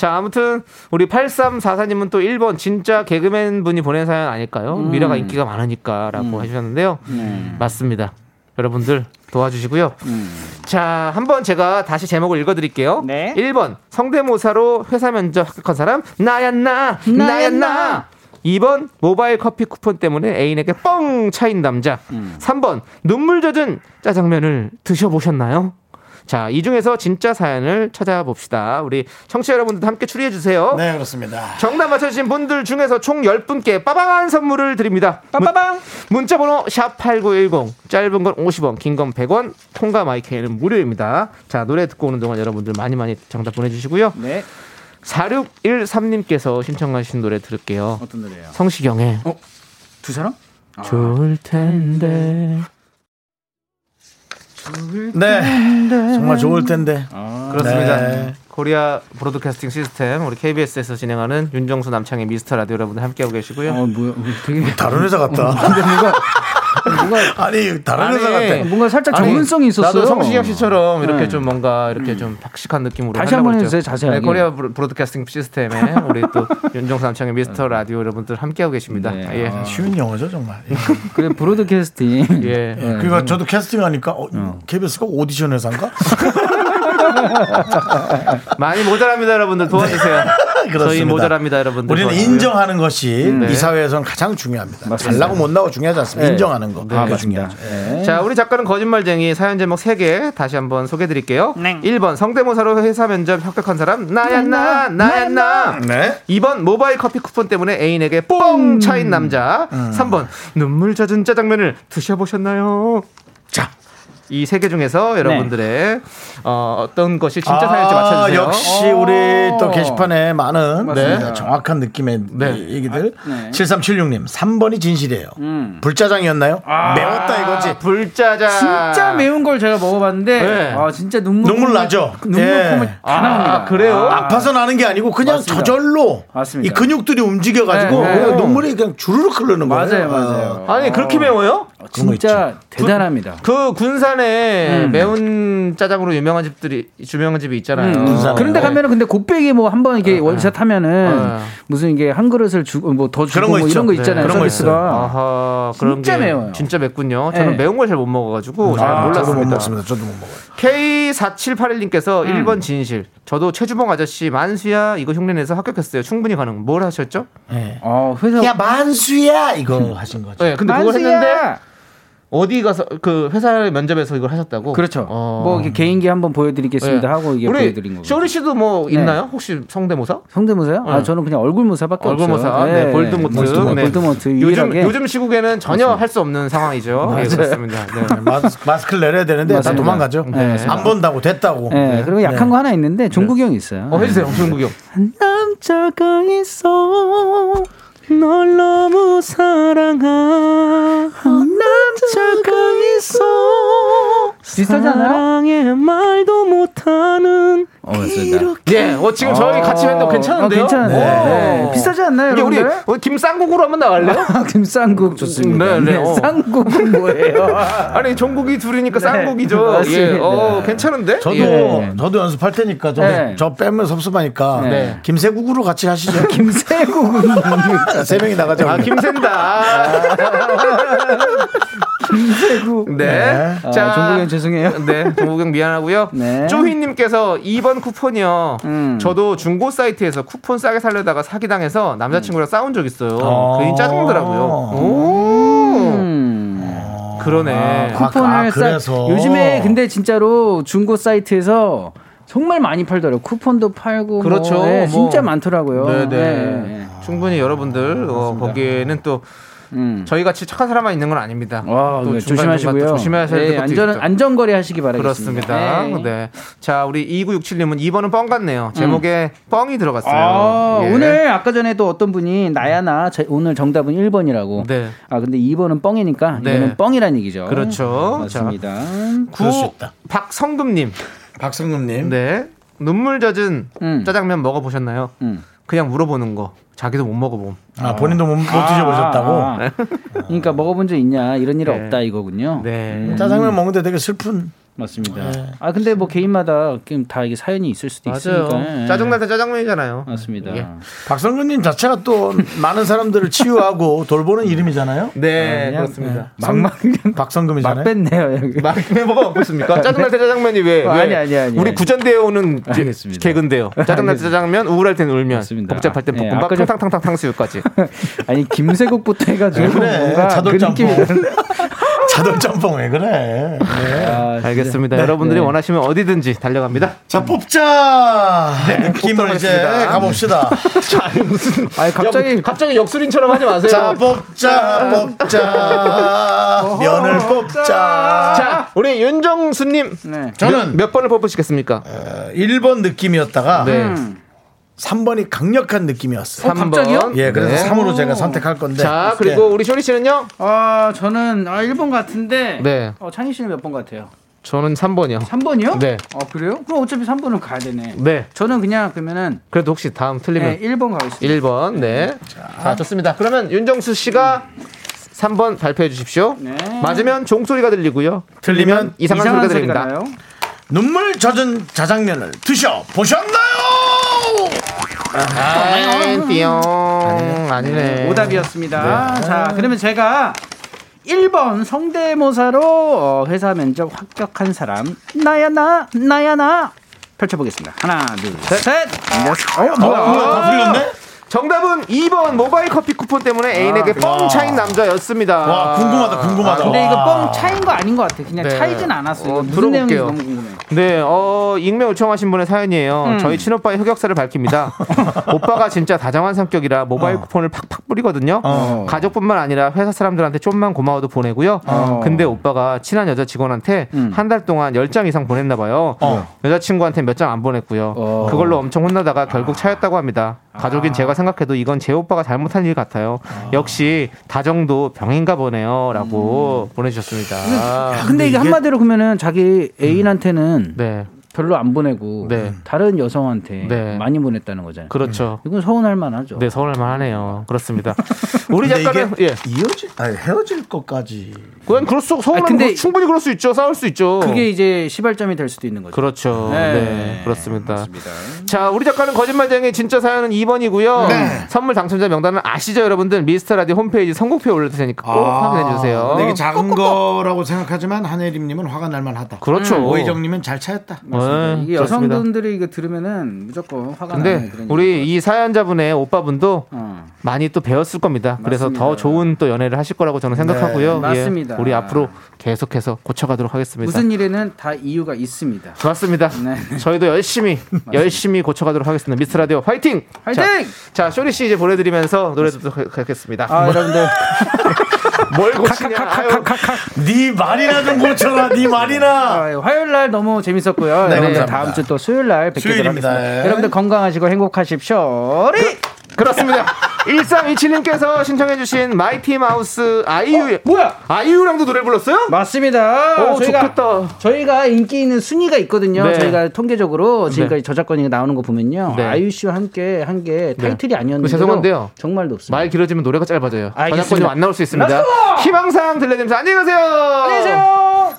네. 자, 아무튼 우리 8344님은 또 1번 진짜 개그맨 분이 보낸 사연 아닐까요? 음. 미라가 인기가 많으니까라고 해주셨는데요. 네. 맞습니다. 여러분들 도와주시고요. 음. 자, 한번 제가 다시 제목을 읽어드릴게요. 네. 1번 성대모사로 회사 면접 합격한 사람 나야 나 나야, 나야 나. 나 2번 모바일 커피 쿠폰 때문에 애인에게 뻥 차인 남자 음. 3번 눈물 젖은 짜장면을 드셔보셨나요? 자, 이 중에서 진짜 사연을 찾아봅시다. 우리 청취자 여러분들도 함께 추리해 주세요. 네, 그렇습니다. 정답 맞춰주신 분들 중에서 총 10분께 빠방한 선물을 드립니다. 빠빠방! 문자 번호 샵8910 짧은 건 50원 긴 건 100원 통과 마이크는 무료입니다. 자 노래 듣고 오는 동안 여러분들 많이 많이 정답 보내주시고요. 네. 4613님께서 신청하신 노래 들을게요. 어떤 노래예요? 성시경의 두 사람? 좋을 텐데 네. 정말 좋을 텐데. 그렇습니다. 네. Korea Broadcasting System 우리 KBS에서 진행하는 윤정수 남창희의 미스터 라디오 여러분들 함께하고 계시고요. 어, 뭐야. 되게 다른 회사 같다. 근데 뭔가 뭔가 아니, 다른 아니, 회사 같아. 뭔가 살짝 전문성이 있었어요. 나도 성시경 씨처럼 이렇게 네. 좀 뭔가 이렇게 좀 박식한 느낌으로 다시 한번. 해주세요, 자세하게. 네, Korea Broad- Broadcasting System에 우리 또 윤정수 남창희의 미스터 라디오 여러분들 함께하고 계십니다. 네. 예. 아. 쉬운 영어죠, 정말. 그래 브로드캐스팅. 예. 네. 그러니까 저도 캐스팅 하니까 어, KBS가 오디션 회사인가? 많이 모자랍니다, 여러분들 도와주세요. 저희 그렇습니다. 모자랍니다, 여러분들. 우리는. 인정하는 것이 네. 이 사회에서는 가장 중요합니다. 맞습니다. 잘나고 못 나고 중요하지 않습니다. 네. 인정하는 거. 아, 그게 맞습니다. 네. 자, 우리 작가는 거짓말쟁이 사연 제목 3개 다시 한번 소개해 드릴게요. 1번 성대모사로 회사 면접 합격한 사람 나야 나 나야 나. 네. 2번 모바일 커피 쿠폰 때문에 애인에게 뽕 차인 남자. 음. 3번 눈물 젖은 짜장면을 드셔 보셨나요? 자. 이 세 개 중에서 여러분들의 어, 떤 것이 진짜 사연인지 아, 맞춰주세요. 역시 우리 또 게시판에 많은. 네, 정확한 느낌의 네. 이 얘기들. 네. 7376님, 3번이 진실이에요. 음. 불짜장이었나요? 매웠다 이거지. 불짜장. 진짜 매운 걸 제가 먹어봤는데 네. 아 진짜 눈물 눈물 콧물- 나죠? 눈물 예. 콧물 다 나옵니다. 아, 그래요? 아파서 나는 게 아니고 그냥 맞습니다. 저절로 맞습니다. 이 근육들이 움직여가지고 네, 네. 그냥 눈물이 그냥 주르륵 흐르는 거예요. 맞아요, 맞아요. 아니 그렇게 매워요? 진짜 대단합니다. 그 군산에 음. 매운 짜장으로 유명한 집들이 유명한 집이 있잖아요. 음. 군산에. 그런데 가면은 근데 곱빼기 뭐 한번 이렇게 원샷 하면은 어. 무슨 이게 한 그릇을 주고 뭐더 주고 뭐 있죠. 이런 거 네, 있잖아요. 그런 거 서비스가. 아하, 그런 진짜 게 매워요. 진짜 맵군요. 저는 네. 매운 걸 잘 못 먹어가지고 잘 아, 저도 못 몰랐습니다. 먹습니다. 저도 못 먹어요. K4781님께서 음. 1번 진실. 저도 최주봉 아저씨 만수야 이거 흉내내서 합격했어요. 충분히 가능. 뭘 하셨죠? 네. 어, 회사 야 만수야 이거 하신 거죠. 네, 근데 그걸 만수야! 했는데 어디 가서 그 회사 면접에서 이걸 하셨다고? 그렇죠. 어. 뭐 개인기 한번 보여드리겠습니다 네. 하고 이게 보여드린 거고. 쇼리 씨도 뭐 네. 있나요? 혹시 성대모사? 성대모사요? 아 네. 저는 그냥 얼굴 모사밖에 없어요. 얼굴모사, 네, 볼드모트, 볼드모트, 네. 볼드모트 요즘. 요즘 시국에는 전혀 할 수 없는 상황이죠. 예, 그렇습니다. 네. 마스, 마스 크를 내려야 되는데 다 맞습니다. 도망가죠. 네. 안 본다고 됐다고. 네, 그리고 약한 거 하나 있는데 종국이 형이 있어요. 어 해주세요, 형. 한 남자가 있어 널 너무 사랑한 비슷하지 않아요? 사랑의 말도 못하는 어, 맞습니다. 예, 어, 지금 저희 같이 했는데 괜찮은데요? 어, 괜찮은데. 네. 네. 비슷하지 않나요, 이게 우리? 어, 김쌍국으로 한번 나갈래요? 김쌍국 좋습니다. 네, 네, 어. 쌍국은 뭐예요? 아니 종국이 둘이니까 네, 쌍국이죠. 맞습니다. 예, 어, 괜찮은데? 저도 예. 저도 연습할 테니까 저, 네. 저 빼면 섭섭하니까 네. 김세국으로 같이 하시죠. 김세국은? 세 명이 나가자. 아 김샌다. 김세국. 네. 아, 자, 종국이 형 죄송해요. 네, 종국이 형 미안하고요. 네. 쪼희님께서 2번 쿠폰이요. 음. 저도 중고 사이트에서 쿠폰 싸게 살려다가 사기당해서 남자친구랑 싸운 적 있어요. 어. 괜히 짜증나더라고요. 오. 음. 그러네. 아, 쿠폰을 아, 싸 그래서. 요즘에 근데 진짜로 중고 사이트에서 정말 많이 팔더라고요. 쿠폰도 팔고 그렇죠. 뭐, 네, 뭐. 진짜 많더라고요. 네네. 네. 충분히 여러분들 어, 거기에는 또 음. 저희 같이 착한 사람만 있는 건 아닙니다. 와, 또 네, 중간중간 조심하시고요. 또 조심하셔야 될 네, 안전 있죠. 안전거리 하시기 바라겠습니다. 그렇습니다. 네. 자, 우리 2967님은 2번은 뻥 같네요. 제목에 뻥이 들어갔어요. 아, 예. 오늘 아까 전에도 어떤 분이 나야나 제- 오늘 정답은 1번이라고. 네. 아 근데 2번은 뻥이니까 네. 이거는 뻥이란 얘기죠. 그렇죠. 맞습니다. 수 구. 박성금님. 박성금님. 네. 눈물 젖은 음. 짜장면 먹어보셨나요? 음. 그냥 물어보는 거. 자기도 못 먹어봄. 아, 본인도 못, 못 드셔보셨다고? 아, 아, 아. 그러니까 먹어본 적 있냐 이런 일 네. 없다 이거군요. 네. 짜장면 먹는데 되게 슬픈. 맞습니다. 네. 아 근데 뭐 개인마다 다 이게 사연이 있을 수도 맞아요. 있으니까. 예. 짜증날 때 짜장면이잖아요. 맞습니다. 예. 박성근님 자체가 또 많은 사람들을 치유하고 돌보는 이름이잖아요. 네, 그냥, 그렇습니다. 막막 성- 박성금이잖아요. 막 뺐네요 여기. 막 뭐가 없습니까? 짜증날 때 짜장면이 왜? 어, 왜? 아니, 아니, 아니, 우리 아니. 구전되어 오는 알겠습니다. 개근데요. 짜증날 때 짜장면, 우울할 땐 울면, 맞습니다. 복잡할 땐 예, 볶음밥, 저- 탕탕탕탕 탕수육까지. 아니 김세국부터 해가지고 네, 그래. 뭔가 그. 느낌이 가돌짬뽕 왜 그래? 네. 알겠습니다. 네. 여러분들이 네. 원하시면 어디든지 달려갑니다. 자 뽑자 느낌을 이제 뽑도록 가봅시다. 아니 갑자기 갑자기 역술인처럼 하지 마세요. 자 뽑자 뽑자 면을 뽑자. 자, 우리 윤정수님. 네. 저는 몇, 몇 번을 뽑으시겠습니까? 1번 느낌이었다가 네. 3번이 강력한 느낌이었어요. 어, 갑자기요? 예, 그래서 네. 3으로 제가 선택할 건데. 자, 그리고 우리 쇼리 씨는요? 아 저는 아 1번 같은데 네. 어, 창희 씨는 몇 번 같아요? 저는 3번이요. 3번이요? 네. 어 그래요? 그럼 어차피 3번을 가야 되네. 네. 저는 그냥 그러면은 그래도 혹시 다음 틀리면 네, 1번 가겠습니다. 1번. 네. 자, 좋습니다. 그러면 윤정수 씨가 3번 발표해 주십시오. 네. 맞으면 종소리가 들리고요. 틀리면 이상한, 이상한 소리가 소리가 들립니다. 나요. 눈물 젖은 자장면을 드셔 보셨나요? 아, 띠용. 아니네. 오답이었습니다. 자, 그러면 제가 1번 성대모사로 어, 회사 면접 합격한 사람 나야 나 나야 나 펼쳐보겠습니다. 하나 둘 셋. 어, 뭐야? 다 틀렸네? 정답은 2번 모바일 커피 쿠폰 때문에 애인에게 뻥 차인 남자였습니다. 와, 궁금하다, 궁금하다. 근데 이거 와. 뻥 차인 거 아닌 것 같아. 그냥 네. 차이진 않았어요. 어, 무슨 내용인지 들어볼게요. 너무 궁금해. 네, 어, 익명 요청하신 분의 사연이에요. 음. 저희 친오빠의 흑역사를 밝힙니다. 오빠가 진짜 다정한 성격이라 모바일 쿠폰을 팍팍 뿌리거든요. 어. 가족뿐만 아니라 회사 사람들한테 좀만 고마워도 보내고요. 어. 근데 오빠가 친한 여자 직원한테 음. 한달 동안 10장 이상 보냈나 봐요. 어. 여자친구한테 몇 장 안 보냈고요. 어. 그걸로 엄청 혼나다가 결국 차였다고 합니다. 가족인 제가 생각해도 이건 제 오빠가 잘못한 일 같아요. 역시 다정도 병인가 보네요라고 보내주셨습니다. 아, 근데 이게 한마디로 그러면은 자기 애인한테는 네. 별로 안 보내고 네. 다른 여성한테 네. 많이 보냈다는 거잖아요. 그렇죠. 이건 서운할 만하죠. 네, 서운할 만 하네요. 그렇습니다. 우리 작가는 예. 이어질 아니 헤어질 것까지 그냥 그럴 수 아, 근데 뭐 충분히 그럴 수 있죠. 싸울 수 있죠. 그게 이제 시발점이 될 수도 있는 거죠. 그렇죠. 네, 네. 그렇습니다. 자, 우리 작가는 거짓말쟁이 진짜 사연은 2번이고요. 네. 선물 당첨자 명단은 아시죠, 여러분들? 미스터 라디오 홈페이지 선곡표에 올릴 테니까 꼭 확인해 주세요. 이게 작은 거라고 생각하지만 한혜림 님은 화가 날 만하다. 그렇죠. 오희정 님은 잘 차였다. 맞습니다. 네, 이게 그렇습니다. 여성분들이 이거 들으면은 무조건 화가 나는 근데 그런 우리 이 사연자분의 오빠분도 어. 많이 또 배웠을 겁니다. 그래서 맞습니다. 더 좋은 또 연애를 하실 거라고 저는 생각하고요. 네, 맞습니다. 예, 우리 앞으로 계속해서 고쳐가도록 하겠습니다. 무슨 일에는 다 이유가 있습니다. 맞습니다. 네. 저희도 열심히 열심히 고쳐가도록 하겠습니다. 미스터 라디오 화이팅! 화이팅! 자, 자 쇼리 씨 이제 보내드리면서 노래 듣도록 하겠습니다. 아 여러분들 뭘 고치냐? 네 말이나 좀 고쳐라. 네 말이나. 아, 화요일 날 너무 재밌었고요. 네, 여러분들. 다음 주 또 수요일 날. 예. 여러분들 건강하시고 행복하십시오. 그렇습니다. 1327님께서 신청해주신 마이티 마우스 아이유 뭐야? 아이유랑도 노래 불렀어요? 맞습니다. 오, 저희가 좋겠다. 저희가 인기 있는 순위가 있거든요. 네. 저희가 통계적으로 지금까지 저작권이 나오는 거 보면요. 네. 아이유 씨와 함께 한 게 타이틀이 아니었는데 죄송한데요. 정말 높습니다. 말 길어지면 노래가 짧아져요. 알겠습니다. 저작권이 안 나올 수 있습니다. 희망사항 들려드리면서 안녕히 가세요. 안녕히 계세요.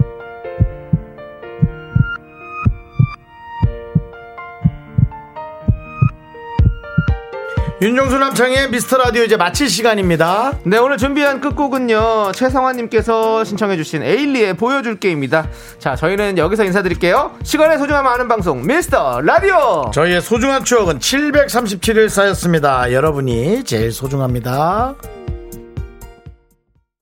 윤정수 남창의 미스터 라디오 이제 마칠 시간입니다. 네 오늘 준비한 끝곡은요 최성환님께서 신청해주신 에일리의 보여줄게입니다. 자 저희는 여기서 인사드릴게요. 시간의 소중함 아는 방송 미스터 라디오. 저희의 소중한 추억은 737일 쌓였습니다. 여러분이 제일 소중합니다.